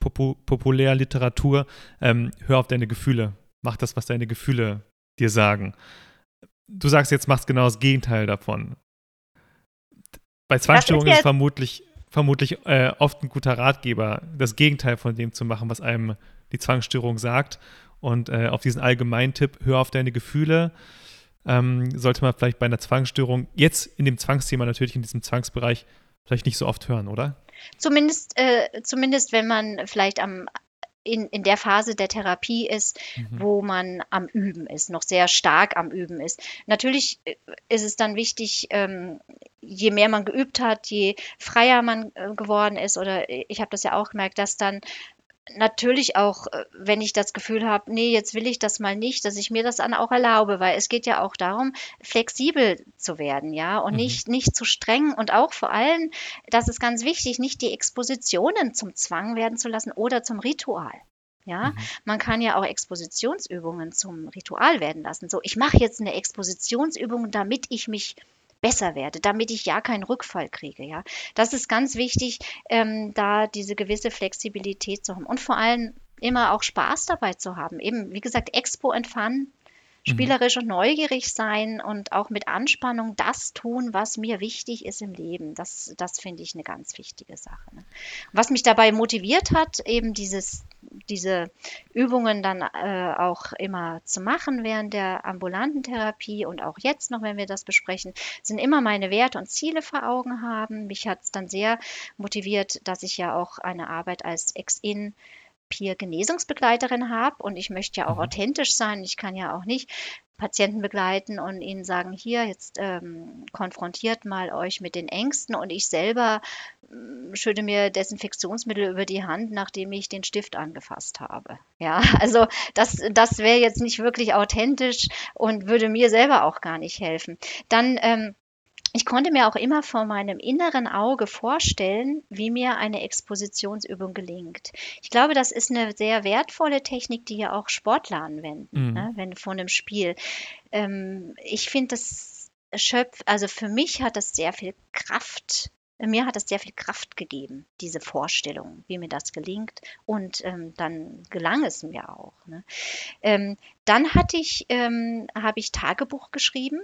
Popu Populärliteratur, ähm, hör auf deine Gefühle, mach das, was deine Gefühle dir sagen du sagst jetzt, machst genau das Gegenteil davon. Bei Zwangsstörungen ist, ist, es vermutlich, vermutlich äh, oft ein guter Ratgeber, das Gegenteil von dem zu machen, was einem die Zwangsstörung sagt. Und äh, auf diesen Allgemeintipp, hör auf deine Gefühle, ähm, sollte man vielleicht bei einer Zwangsstörung, jetzt in dem Zwangsthema natürlich, in diesem Zwangsbereich, vielleicht nicht so oft hören, oder? Zumindest, äh, zumindest wenn man vielleicht am in, in der Phase der Therapie ist, mhm. wo man am Üben ist, noch sehr stark am Üben ist. Natürlich äh, ist es dann wichtig, ähm, je mehr man geübt hat, je freier man äh, geworden ist, oder ich habe das ja auch gemerkt, dass dann natürlich auch, äh, wenn ich das Gefühl habe, nee, jetzt will ich das mal nicht, dass ich mir das dann auch erlaube, weil es geht ja auch darum, flexibel zu werden, ja, und mhm. nicht, nicht zu streng und auch vor allem, das ist ganz wichtig, nicht die Expositionen zum Zwang werden zu lassen oder zum Ritual. Ja, mhm. man kann ja auch Expositionsübungen zum Ritual werden lassen. So, ich mache jetzt eine Expositionsübung, damit ich mich besser werde, damit ich ja keinen Rückfall kriege. Ja, das ist ganz wichtig, ähm, da diese gewisse Flexibilität zu haben und vor allem immer auch Spaß dabei zu haben. Eben, wie gesagt, Expo and. Spielerisch und neugierig sein und auch mit Anspannung das tun, was mir wichtig ist im Leben. Das, das finde ich eine ganz wichtige Sache. Ne? Was mich dabei motiviert hat, eben dieses, diese Übungen dann äh, auch immer zu machen während der ambulanten Therapie und auch jetzt noch, wenn wir das besprechen, sind immer meine Werte und Ziele vor Augen haben. Mich hat es dann sehr motiviert, dass ich ja auch eine Arbeit als Ex-In Peer-Genesungsbegleiterin habe und ich möchte ja auch mhm. authentisch sein. Ich kann ja auch nicht Patienten begleiten und ihnen sagen, hier, jetzt ähm, konfrontiert mal euch mit den Ängsten und ich selber äh, schütte mir Desinfektionsmittel über die Hand, nachdem ich den Stift angefasst habe. Ja, (laughs) also das, das wäre jetzt nicht wirklich authentisch und würde mir selber auch gar nicht helfen. Dann ähm, ich konnte mir auch immer vor meinem inneren Auge vorstellen, wie mir eine Expositionsübung gelingt. Ich glaube, das ist eine sehr wertvolle Technik, die ja auch Sportler anwenden, mhm. ne, wenn vor einem Spiel. Ähm, ich finde das schöpft, also für mich hat das sehr viel Kraft mir hat das sehr viel Kraft gegeben, diese Vorstellung, wie mir das gelingt. Und ähm, dann gelang es mir auch. Ne? Ähm, dann hatte ich, ähm, habe ich Tagebuch geschrieben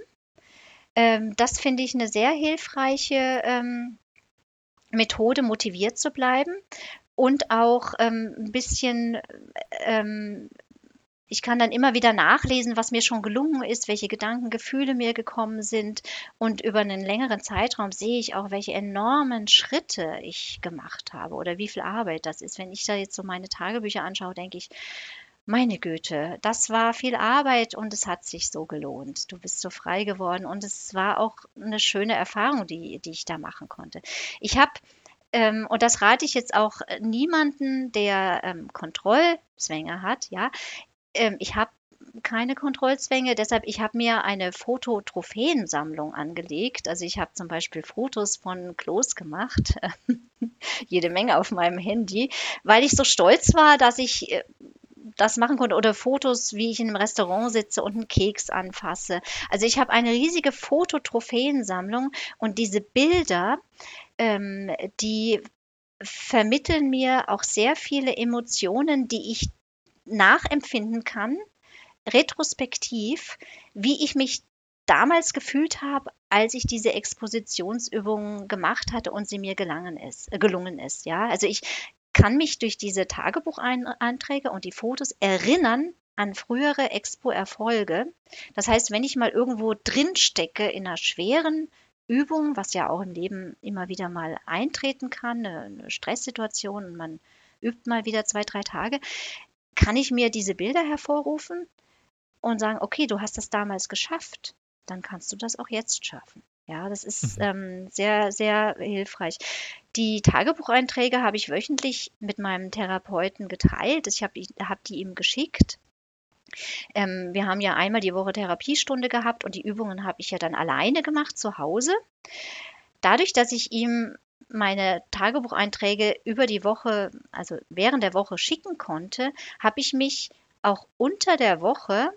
ähm, das finde ich eine sehr hilfreiche ähm, Methode, motiviert zu bleiben und auch ähm, ein bisschen ähm, ich kann dann immer wieder nachlesen, was mir schon gelungen ist, welche Gedanken, Gefühle mir gekommen sind. Und über einen längeren Zeitraum sehe ich auch, welche enormen Schritte ich gemacht habe oder wie viel Arbeit das ist. Wenn ich da jetzt so meine Tagebücher anschaue, denke ich, meine Güte, das war viel Arbeit und es hat sich so gelohnt. Du bist so frei geworden und es war auch eine schöne Erfahrung, die, die ich da machen konnte. Ich habe ähm, und das rate ich jetzt auch niemanden, der ähm, Kontrollzwänge hat. Ja, ähm, ich habe keine Kontrollzwänge, deshalb ich habe mir eine Fototrophäensammlung angelegt. Also ich habe zum Beispiel Fotos von Klos gemacht, (laughs) jede Menge auf meinem Handy, weil ich so stolz war, dass ich äh, das machen konnte oder Fotos, wie ich in einem Restaurant sitze und einen Keks anfasse. Also ich habe eine riesige Fototrophäensammlung und diese Bilder, ähm, die vermitteln mir auch sehr viele Emotionen, die ich nachempfinden kann, retrospektiv, wie ich mich damals gefühlt habe, als ich diese Expositionsübungen gemacht hatte und sie mir gelangen ist, äh, gelungen ist. Ja, also ich kann mich durch diese Tagebucheinträge und die Fotos erinnern an frühere Expo-Erfolge. Das heißt, wenn ich mal irgendwo drin stecke in einer schweren Übung, was ja auch im Leben immer wieder mal eintreten kann, eine, eine Stresssituation und man übt mal wieder zwei, drei Tage, kann ich mir diese Bilder hervorrufen und sagen, okay, du hast das damals geschafft, dann kannst du das auch jetzt schaffen. Ja, das ist mhm. ähm, sehr, sehr hilfreich. Die Tagebucheinträge habe ich wöchentlich mit meinem Therapeuten geteilt. Ich habe hab die ihm geschickt. Ähm, wir haben ja einmal die Woche Therapiestunde gehabt und die Übungen habe ich ja dann alleine gemacht zu Hause. Dadurch, dass ich ihm meine Tagebucheinträge über die Woche, also während der Woche schicken konnte, habe ich mich auch unter der Woche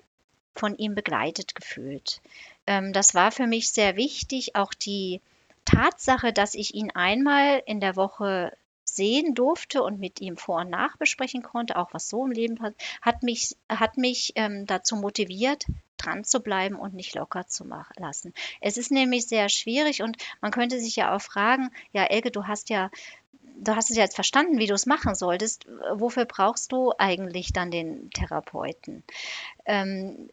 von ihm begleitet gefühlt. Ähm, das war für mich sehr wichtig. Auch die Tatsache, dass ich ihn einmal in der Woche sehen durfte und mit ihm vor und nach besprechen konnte, auch was so im Leben hat, hat mich, hat mich ähm, dazu motiviert, dran zu bleiben und nicht locker zu machen, lassen. Es ist nämlich sehr schwierig und man könnte sich ja auch fragen, ja, Elke, du hast ja du hast es ja jetzt verstanden, wie du es machen solltest. Wofür brauchst du eigentlich dann den Therapeuten? Ähm,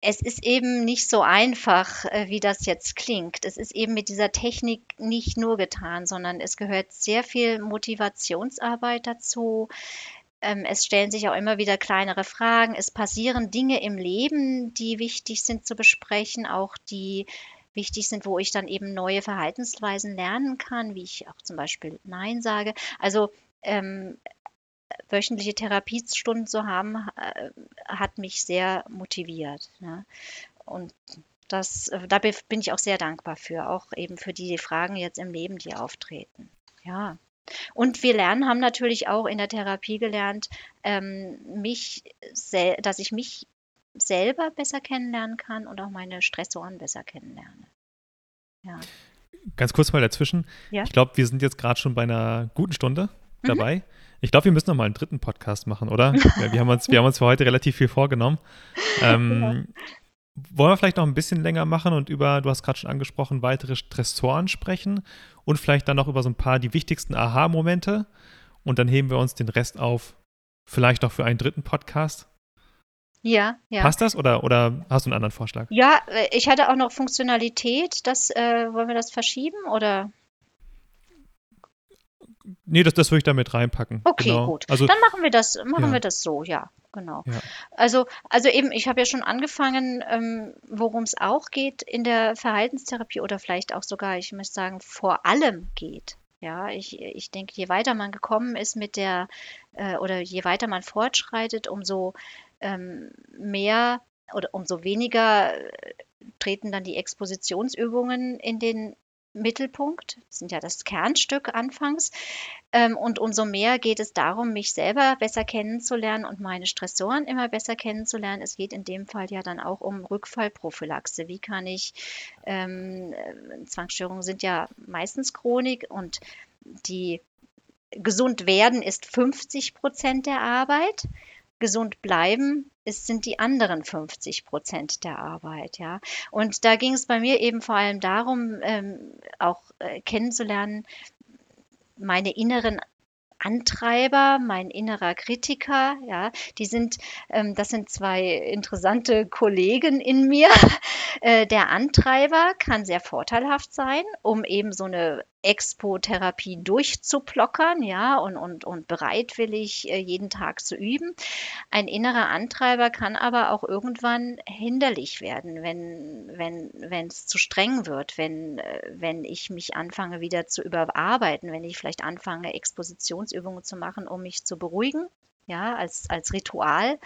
es ist eben nicht so einfach, äh, wie das jetzt klingt. Es ist eben mit dieser Technik nicht nur getan, sondern es gehört sehr viel Motivationsarbeit dazu. Ähm, es stellen sich auch immer wieder kleinere Fragen. Es passieren Dinge im Leben, die wichtig sind zu besprechen, auch die wichtig sind, wo ich dann eben neue Verhaltensweisen lernen kann, wie ich auch zum Beispiel Nein sage. Also ähm, wöchentliche Therapiestunden zu haben, äh, hat mich sehr motiviert. Ne? Und das, äh, da bin ich auch sehr dankbar für, auch eben für die Fragen jetzt im Leben, die auftreten. Ja. Und wir lernen, haben natürlich auch in der Therapie gelernt, ähm, mich, dass ich mich selber besser kennenlernen kann und auch meine Stressoren besser kennenlerne. Ja. Ganz kurz mal dazwischen. Ja? Ich glaube, wir sind jetzt gerade schon bei einer guten Stunde mhm. dabei. Mhm. Ich glaube, wir müssen noch mal einen dritten Podcast machen, oder? wir, haben uns, wir haben uns für heute relativ viel vorgenommen. Ähm, ja. Wollen wir vielleicht noch ein bisschen länger machen und über, du hast gerade schon angesprochen, weitere Stressoren sprechen und vielleicht dann noch über so ein paar die wichtigsten Aha-Momente und dann heben wir uns den Rest auf, vielleicht auch für einen dritten Podcast. Ja, ja. Passt das oder, oder hast du einen anderen Vorschlag? Ja, äh, ich hatte auch noch Funktionalität. Das, äh, wollen wir das verschieben oder? Nee, das, das würde ich damit reinpacken. Okay, genau. gut. Also, Dann machen wir das, machen ja. wir das so, ja, genau. Ja. Also, also eben, ich habe ja schon angefangen, ähm, worum es auch geht in der Verhaltenstherapie oder vielleicht auch sogar, ich möchte sagen, vor allem geht. Ja, ich, ich denke, je weiter man gekommen ist mit der, äh, oder je weiter man fortschreitet, umso ähm, mehr oder umso weniger äh, treten dann die Expositionsübungen in den Mittelpunkt, sind ja das Kernstück anfangs. Ähm, und umso mehr geht es darum, mich selber besser kennenzulernen und meine Stressoren immer besser kennenzulernen. Es geht in dem Fall ja dann auch um Rückfallprophylaxe. Wie kann ich, ähm, äh, Zwangsstörungen sind ja meistens Chronik und die gesund werden ist 50 Prozent der Arbeit gesund bleiben, es sind die anderen 50 Prozent der Arbeit, ja. Und da ging es bei mir eben vor allem darum, ähm, auch äh, kennenzulernen, meine inneren Antreiber, mein innerer Kritiker, ja, die sind, ähm, das sind zwei interessante Kollegen in mir. (laughs) Äh, der Antreiber kann sehr vorteilhaft sein, um eben so eine Expo-Therapie durchzuplockern, ja, und, und, und bereitwillig äh, jeden Tag zu üben. Ein innerer Antreiber kann aber auch irgendwann hinderlich werden, wenn wenn es zu streng wird, wenn äh, wenn ich mich anfange wieder zu überarbeiten, wenn ich vielleicht anfange Expositionsübungen zu machen, um mich zu beruhigen, ja, als als Ritual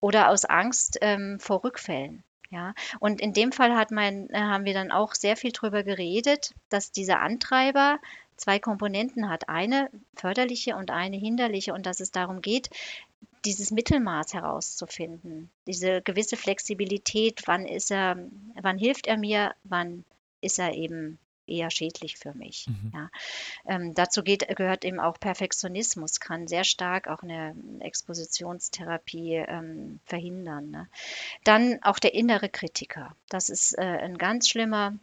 oder aus Angst ähm, vor Rückfällen. Ja, und in dem Fall hat mein, äh, haben wir dann auch sehr viel darüber geredet, dass dieser Antreiber zwei Komponenten hat, eine förderliche und eine hinderliche und dass es darum geht, dieses Mittelmaß herauszufinden, diese gewisse Flexibilität, wann ist er, wann hilft er mir, wann ist er eben eher schädlich für mich. Mhm. Ja. Ähm, dazu geht, gehört eben auch Perfektionismus, kann sehr stark auch eine Expositionstherapie ähm, verhindern. Ne? Dann auch der innere Kritiker. Das ist äh, ein ganz schlimmer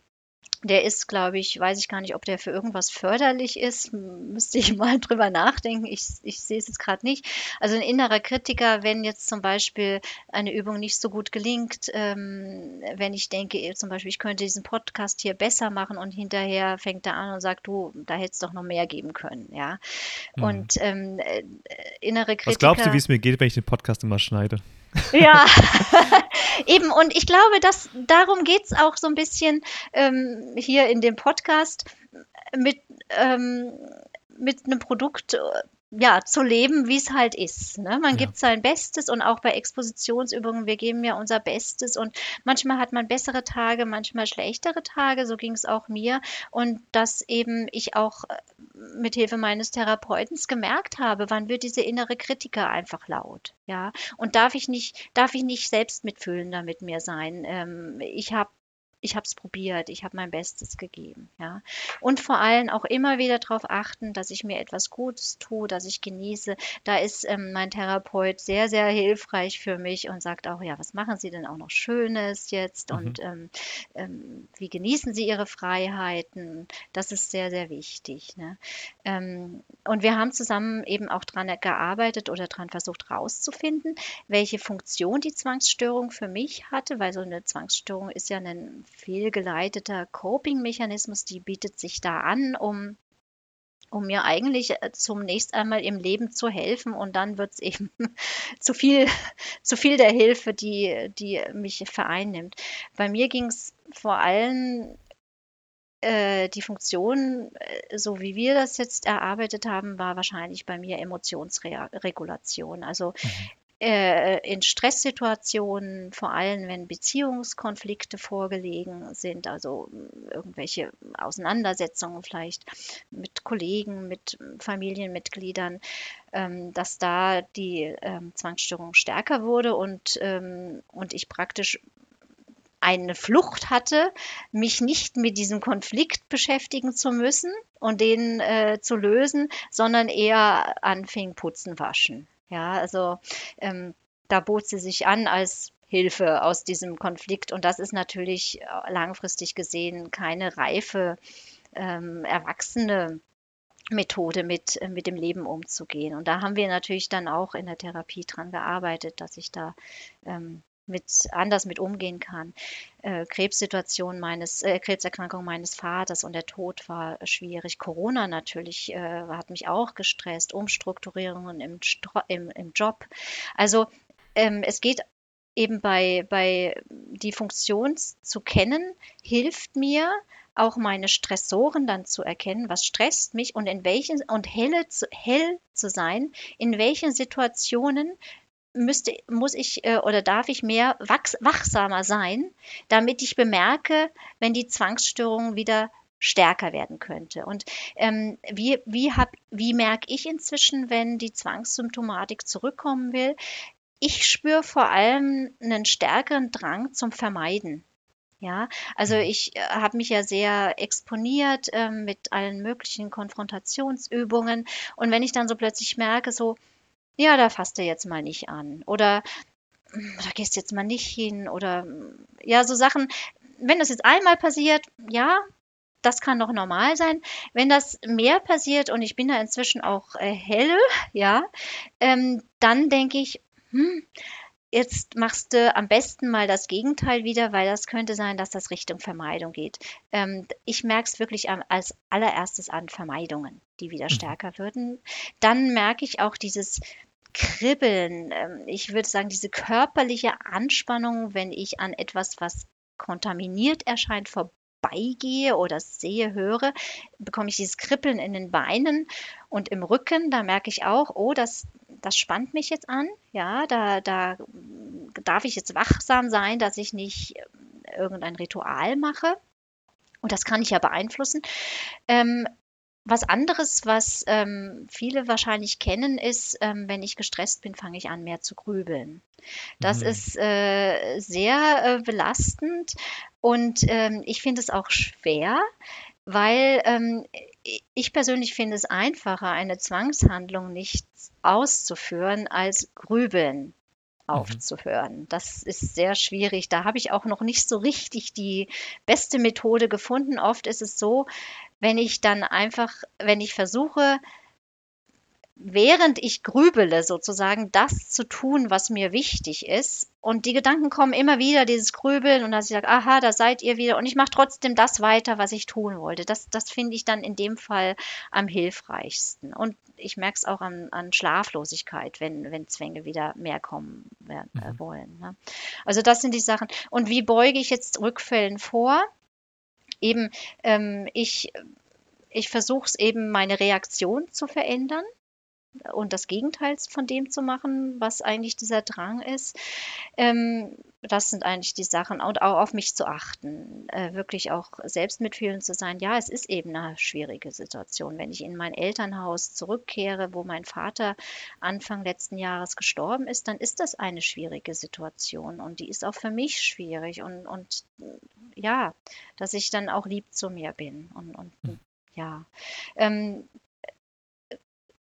der ist, glaube ich, weiß ich gar nicht, ob der für irgendwas förderlich ist. Müsste ich (laughs) mal drüber nachdenken. Ich, ich sehe es jetzt gerade nicht. Also ein innerer Kritiker, wenn jetzt zum Beispiel eine Übung nicht so gut gelingt, ähm, wenn ich denke, eh, zum Beispiel, ich könnte diesen Podcast hier besser machen und hinterher fängt er an und sagt, du, da hättest doch noch mehr geben können. Ja. Mhm. Und ähm, äh, innere Kritiker. Was glaubst du, wie es mir geht, wenn ich den Podcast immer schneide? Ja, (laughs) eben. Und ich glaube, dass darum geht es auch so ein bisschen ähm, hier in dem Podcast mit, ähm, mit einem Produkt ja, zu leben, wie es halt ist. Ne? Man ja. gibt sein Bestes und auch bei Expositionsübungen, wir geben ja unser Bestes und manchmal hat man bessere Tage, manchmal schlechtere Tage, so ging es auch mir und dass eben ich auch äh, mit Hilfe meines Therapeuten gemerkt habe, wann wird diese innere Kritiker einfach laut, ja, und darf ich nicht, darf ich nicht selbst mitfühlender mit mir sein. Ähm, ich habe ich habe es probiert, ich habe mein Bestes gegeben. Ja. Und vor allem auch immer wieder darauf achten, dass ich mir etwas Gutes tue, dass ich genieße. Da ist ähm, mein Therapeut sehr, sehr hilfreich für mich und sagt auch, ja, was machen Sie denn auch noch Schönes jetzt mhm. und ähm, ähm, wie genießen Sie Ihre Freiheiten? Das ist sehr, sehr wichtig. Ne? Ähm, und wir haben zusammen eben auch daran gearbeitet oder daran versucht herauszufinden, welche Funktion die Zwangsstörung für mich hatte, weil so eine Zwangsstörung ist ja ein fehlgeleiteter Coping-Mechanismus, die bietet sich da an, um um mir eigentlich äh, zunächst einmal im Leben zu helfen und dann wird es (laughs) eben zu viel, zu viel der Hilfe, die, die mich vereinnimmt. Bei mir ging es vor allem äh, die Funktion, äh, so wie wir das jetzt erarbeitet haben, war wahrscheinlich bei mir Emotionsregulation. Also mhm äh, in Stresssituationen, vor allem wenn Beziehungskonflikte vorgelegen sind, also irgendwelche Auseinandersetzungen vielleicht mit Kollegen, mit Familienmitgliedern, ähm, dass da die ähm, Zwangsstörung stärker wurde und, ähm, und ich praktisch eine Flucht hatte, mich nicht mit diesem Konflikt beschäftigen zu müssen und den äh, zu lösen, sondern eher anfing putzen, waschen. Ja, also ähm, da bot sie sich an als Hilfe aus diesem Konflikt. Und das ist natürlich äh, langfristig gesehen keine reife, ähm, erwachsene Methode, mit, äh, mit dem Leben umzugehen. Und da haben wir natürlich dann auch in der Therapie dran gearbeitet, dass ich da ähm, mit anders mit umgehen kann. Äh, Krebssituation meines, äh, Krebserkrankung meines Vaters und der Tod war schwierig. Corona natürlich äh, hat mich auch gestresst, Umstrukturierungen im, im, im Job. Also ähm, es geht eben bei, bei die Funktion zu kennen, hilft mir, auch meine Stressoren dann zu erkennen, was stresst mich und in welchen und helle zu, hell zu sein, in welchen Situationen müsste, muss ich äh, oder darf ich mehr wachs, wachsamer sein, damit ich bemerke, wenn die Zwangsstörung wieder stärker werden könnte. Und ähm, wie, wie, hab, wie merke ich inzwischen, wenn die Zwangssymptomatik zurückkommen will? Ich spüre vor allem einen stärkeren Drang zum Vermeiden. Ja, also mhm. ich äh, habe mich ja sehr exponiert äh, mit allen möglichen Konfrontationsübungen. Und wenn ich dann so plötzlich merke, so, ja, da fasst du jetzt mal nicht an oder hm, da gehst jetzt mal nicht hin oder ja, so Sachen. Wenn das jetzt einmal passiert, ja, das kann doch normal sein. Wenn das mehr passiert und ich bin da inzwischen auch äh, helle, ja, ähm, dann denke ich, hm, Jetzt machst du am besten mal das Gegenteil wieder, weil das könnte sein, dass das Richtung Vermeidung geht. Ähm, ich merke es wirklich als allererstes an Vermeidungen, die wieder mhm. stärker würden. Dann merke ich auch dieses Kribbeln, ähm, ich würde sagen, diese körperliche Anspannung, wenn ich an etwas, was kontaminiert erscheint, vorbeigehe oder sehe, höre, bekomme ich dieses Kribbeln in den Beinen und im Rücken. Da merke ich auch, oh, das das spannt mich jetzt an. Ja, da, da darf ich jetzt wachsam sein, dass ich nicht äh, irgendein Ritual mache. Und das kann ich ja beeinflussen. Ähm, was anderes, was ähm, viele wahrscheinlich kennen, ist, ähm, wenn ich gestresst bin, fange ich an, mehr zu grübeln. Das mhm. ist äh, sehr äh, belastend und ähm, ich finde es auch schwer, weil ähm, ich persönlich finde es einfacher, eine Zwangshandlung nicht auszuführen, als grübeln Mhm. aufzuhören. Das ist sehr schwierig. Da habe ich auch noch nicht so richtig die beste Methode gefunden. Oft ist es so, wenn ich dann einfach, wenn ich versuche, während ich grübele sozusagen das zu tun, was mir wichtig ist. Und die Gedanken kommen immer wieder, dieses Grübeln und dass ich sage, aha, da seid ihr wieder. Und ich mache trotzdem das weiter, was ich tun wollte. Das, das finde ich dann in dem Fall am hilfreichsten. Und ich merke es auch an, an Schlaflosigkeit, wenn, wenn Zwänge wieder mehr kommen werden, äh, Mhm. wollen. Ne? Also das sind die Sachen. Und wie beuge ich jetzt Rückfällen vor? Eben, ähm, ich, ich versuche es eben, meine Reaktion zu verändern und das Gegenteil von dem zu machen, was eigentlich dieser Drang ist. Ähm, das sind eigentlich die Sachen und auch auf mich zu achten, äh, wirklich auch selbst mitfühlend zu sein. Ja, es ist eben eine schwierige Situation. Wenn ich in mein Elternhaus zurückkehre, wo mein Vater Anfang letzten Jahres gestorben ist, dann ist das eine schwierige Situation und die ist auch für mich schwierig und, und ja, dass ich dann auch lieb zu mir bin und, und Mhm. ja. Ähm,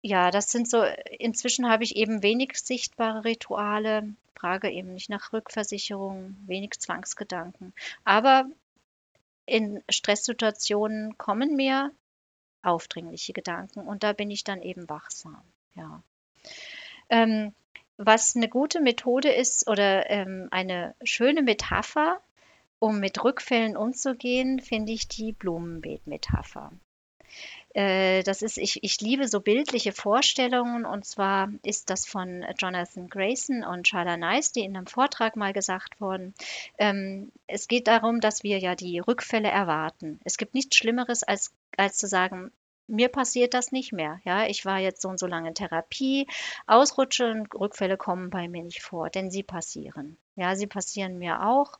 ja, das sind so inzwischen habe ich eben wenig sichtbare Rituale, frage eben nicht nach Rückversicherung, wenig Zwangsgedanken. Aber in Stresssituationen kommen mir aufdringliche Gedanken und da bin ich dann eben wachsam, ja. Ähm, was eine gute Methode ist oder, ähm, eine schöne Metapher, um mit Rückfällen umzugehen, finde ich die Blumenbeet-Metapher. Äh, das ist ich ich liebe so bildliche Vorstellungen und zwar ist das von Jonathan Grayson und Shala Nice, in einem Vortrag mal gesagt worden. Ähm, es geht darum, dass wir ja die Rückfälle erwarten. Es gibt nichts Schlimmeres, als als zu sagen: „Mir passiert das nicht mehr, ja? Ich war jetzt so und so lange in Therapie, Ausrutsche und Rückfälle kommen bei mir nicht vor“, denn sie passieren. Ja, sie passieren mir auch.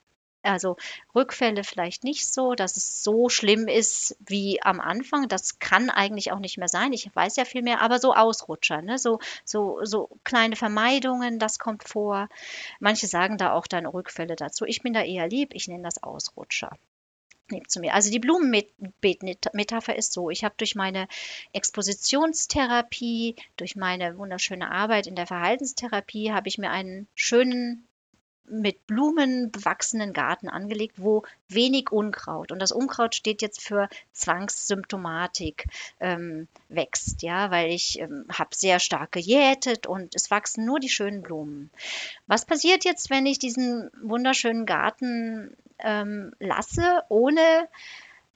Also, Rückfälle vielleicht nicht so, dass es so schlimm ist wie am Anfang. Das kann eigentlich auch nicht mehr sein. Ich weiß ja viel mehr, aber so Ausrutscher, ne? So so so kleine Vermeidungen, das kommt vor. Manche sagen da auch dann Rückfälle dazu. Ich bin da eher lieb, ich nenne das Ausrutscher. Lieb zu mir. Also, die Blumenbeet-Metapher ist so: Ich habe durch meine Expositionstherapie, durch meine wunderschöne Arbeit in der Verhaltenstherapie habe ich mir einen schönen mit Blumen bewachsenen Garten angelegt, wo wenig Unkraut und das Unkraut steht jetzt für Zwangssymptomatik, ähm, wächst, ja, weil ich, ähm, habe sehr stark gejätet und es wachsen nur die schönen Blumen. Was passiert jetzt, wenn ich diesen wunderschönen Garten, ähm, lasse, ohne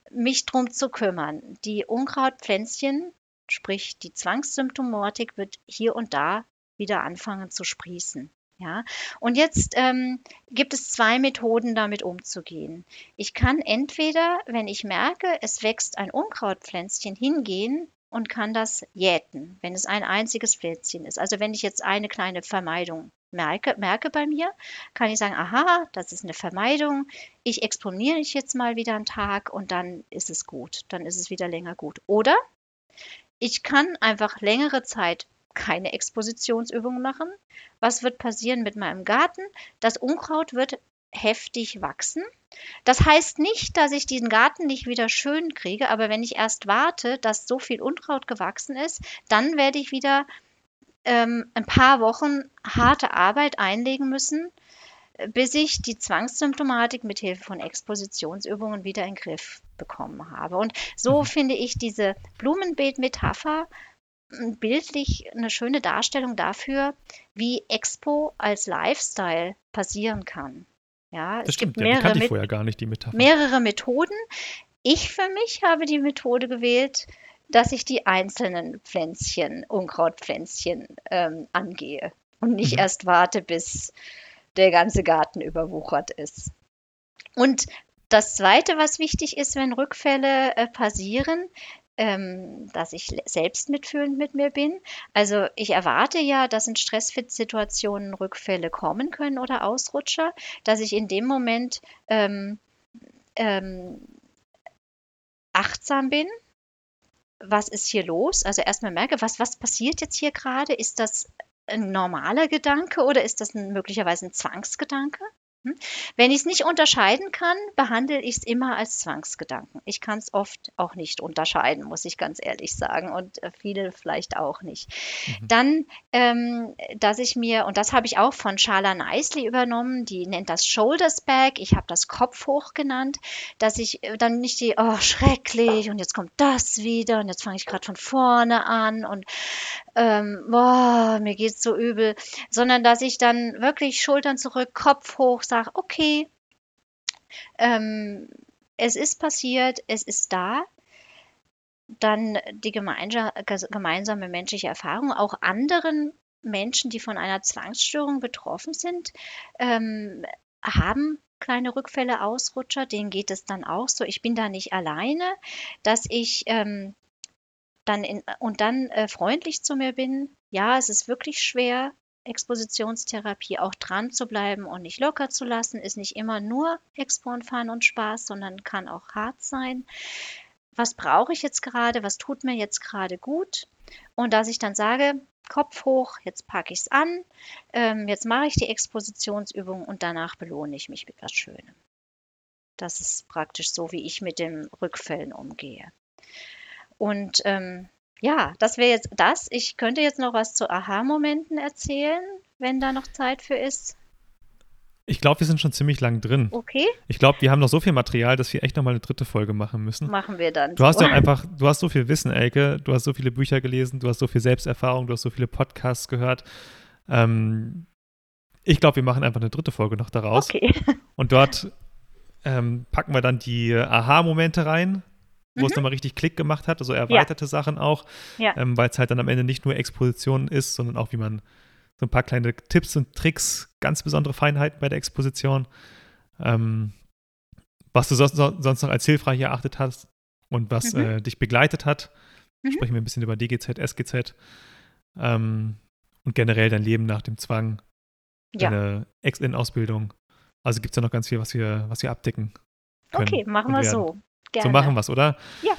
mich drum zu kümmern? Die Unkrautpflänzchen, sprich die Zwangssymptomatik, wird hier und da wieder anfangen zu sprießen. Ja, und jetzt ähm, gibt es zwei Methoden, damit umzugehen. Ich kann entweder, wenn ich merke, es wächst ein Unkrautpflänzchen, hingehen und kann das jäten, wenn es ein einziges Pflänzchen ist. Also wenn ich jetzt eine kleine Vermeidung merke, merke bei mir, kann ich sagen, aha, das ist eine Vermeidung. Ich exponiere mich jetzt mal wieder einen Tag und dann ist es gut. Dann ist es wieder länger gut. Oder ich kann einfach längere Zeit keine Expositionsübungen machen. Was wird passieren mit meinem Garten? Das Unkraut wird heftig wachsen. Das heißt nicht, dass ich diesen Garten nicht wieder schön kriege, aber wenn ich erst warte, dass so viel Unkraut gewachsen ist, dann werde ich wieder ähm, ein paar Wochen harte Arbeit einlegen müssen, bis ich die Zwangssymptomatik mit Hilfe von Expositionsübungen wieder in den Griff bekommen habe. Und so Mhm. finde ich diese Blumenbeet-Metapher bildlich eine schöne Darstellung dafür, wie Expo als Lifestyle passieren kann. Ja, Das es gibt stimmt, ja, die mehrere, Met vorher gar nicht, die Metapher. mehrere Methoden. Ich für mich habe die Methode gewählt, dass ich die einzelnen Pflänzchen, Unkrautpflänzchen, ähm, angehe und nicht Mhm. erst warte, bis der ganze Garten überwuchert ist. Und das Zweite, was wichtig ist, wenn Rückfälle äh, passieren, ähm, dass ich selbst mitfühlend mit mir bin. Also ich erwarte ja, dass in Stresssituationen Rückfälle kommen können oder Ausrutscher, dass ich in dem Moment ähm, ähm, achtsam bin. Was ist hier los? Also erstmal merke, was, was passiert jetzt hier gerade? Ist das ein normaler Gedanke oder ist das ein, möglicherweise ein Zwangsgedanke? Hm? Wenn ich es nicht unterscheiden kann, behandle ich es immer als Zwangsgedanken. Ich kann es oft auch nicht unterscheiden, muss ich ganz ehrlich sagen. Und äh, viele vielleicht auch nicht. Mhm. Dann, ähm, dass ich mir, und das habe ich auch von Charla Nicely übernommen, die nennt das Shoulders Back, ich habe das Kopf hoch genannt, dass ich äh, dann nicht die, oh, schrecklich, und jetzt kommt das wieder, und jetzt fange ich gerade von vorne an, und ähm, boah, mir geht es so übel, sondern dass ich dann wirklich Schultern zurück, Kopf hoch, sage, okay, ähm, es ist passiert, es ist da. Dann die gemeinsame menschliche Erfahrung, auch anderen Menschen, die von einer Zwangsstörung betroffen sind, ähm, haben kleine Rückfälle, Ausrutscher, denen geht es dann auch so. Ich bin da nicht alleine, dass ich ähm, dann in, und dann äh, freundlich zu mir bin. Ja, es ist wirklich schwer, Expositionstherapie auch dran zu bleiben und nicht locker zu lassen, ist nicht immer nur Expo und Fun und Spaß, sondern kann auch hart sein. Was brauche ich jetzt gerade? Was tut mir jetzt gerade gut? Und dass ich dann sage, Kopf hoch, jetzt packe ich es an, ähm, jetzt mache ich die Expositionsübung und danach belohne ich mich mit was Schönem. Das ist praktisch so, wie ich mit den Rückfällen umgehe. Und ähm, ja, das wäre jetzt das. Ich könnte jetzt noch was zu Aha-Momenten erzählen, wenn da noch Zeit für ist. Ich glaube, wir sind schon ziemlich lang drin. Okay. Ich glaube, wir haben noch so viel Material, dass wir echt nochmal eine dritte Folge machen müssen. Machen wir dann. Du so. hast ja einfach, du hast so viel Wissen, Elke. Du hast so viele Bücher gelesen, du hast so viel Selbsterfahrung, du hast so viele Podcasts gehört. Ähm, ich glaube, wir machen einfach eine dritte Folge noch daraus. Okay. (laughs) Und dort ähm, packen wir dann die Aha-Momente rein, wo mhm. es nochmal richtig Klick gemacht hat, also erweiterte ja. Sachen auch, ja. ähm, weil es halt dann am Ende nicht nur Exposition ist, sondern auch wie man so ein paar kleine Tipps und Tricks, ganz besondere Feinheiten bei der Exposition, ähm, was du sonst, sonst, noch als hilfreich erachtet hast und was mhm. äh, dich begleitet hat. Mhm. Sprechen wir ein bisschen über DGZ, SGZ ähm, und generell dein Leben nach dem Zwang, deine Ex-In-Ausbildung. Also gibt es ja noch ganz viel, was wir, was wir abdecken. Können okay, machen wir so. Gerne. So machen wir es, oder? Ja.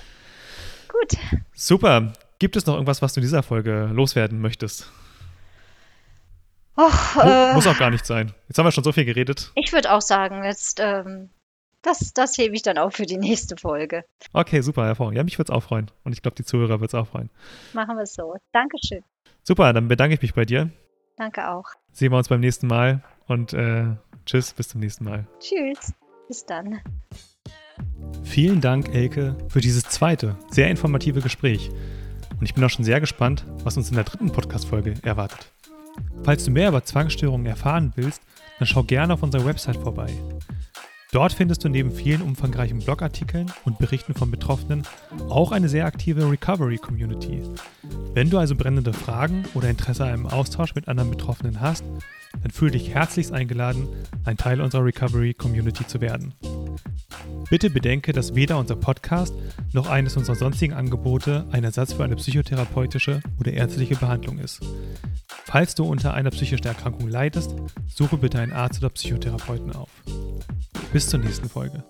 Gut. Super. Gibt es noch irgendwas, was du in dieser Folge loswerden möchtest? Och, äh, Muss auch gar nicht sein. Jetzt haben wir schon so viel geredet. Ich würde auch sagen, jetzt, ähm, das, das hebe ich dann auch für die nächste Folge. Okay, super, hervorragend. Ja, mich würde es auch freuen. Und ich glaube, die Zuhörer wird es auch freuen. Machen wir es so. Dankeschön. Super, dann bedanke ich mich bei dir. Danke auch. Sehen wir uns beim nächsten Mal und äh, tschüss, bis zum nächsten Mal. Tschüss, bis dann. Vielen Dank, Elke, für dieses zweite, sehr informative Gespräch. Und ich bin auch schon sehr gespannt, was uns in der dritten Podcast-Folge erwartet. Falls du mehr über Zwangsstörungen erfahren willst, dann schau gerne auf unserer Website vorbei. Dort findest du neben vielen umfangreichen Blogartikeln und Berichten von Betroffenen auch eine sehr aktive Recovery-Community. Wenn du also brennende Fragen oder Interesse an einem Austausch mit anderen Betroffenen hast, dann fühle dich herzlichst eingeladen, ein Teil unserer Recovery-Community zu werden. Bitte bedenke, dass weder unser Podcast noch eines unserer sonstigen Angebote ein Ersatz für eine psychotherapeutische oder ärztliche Behandlung ist. Falls du unter einer psychischen Erkrankung leidest, suche bitte einen Arzt oder Psychotherapeuten auf. Bis zur nächsten Folge.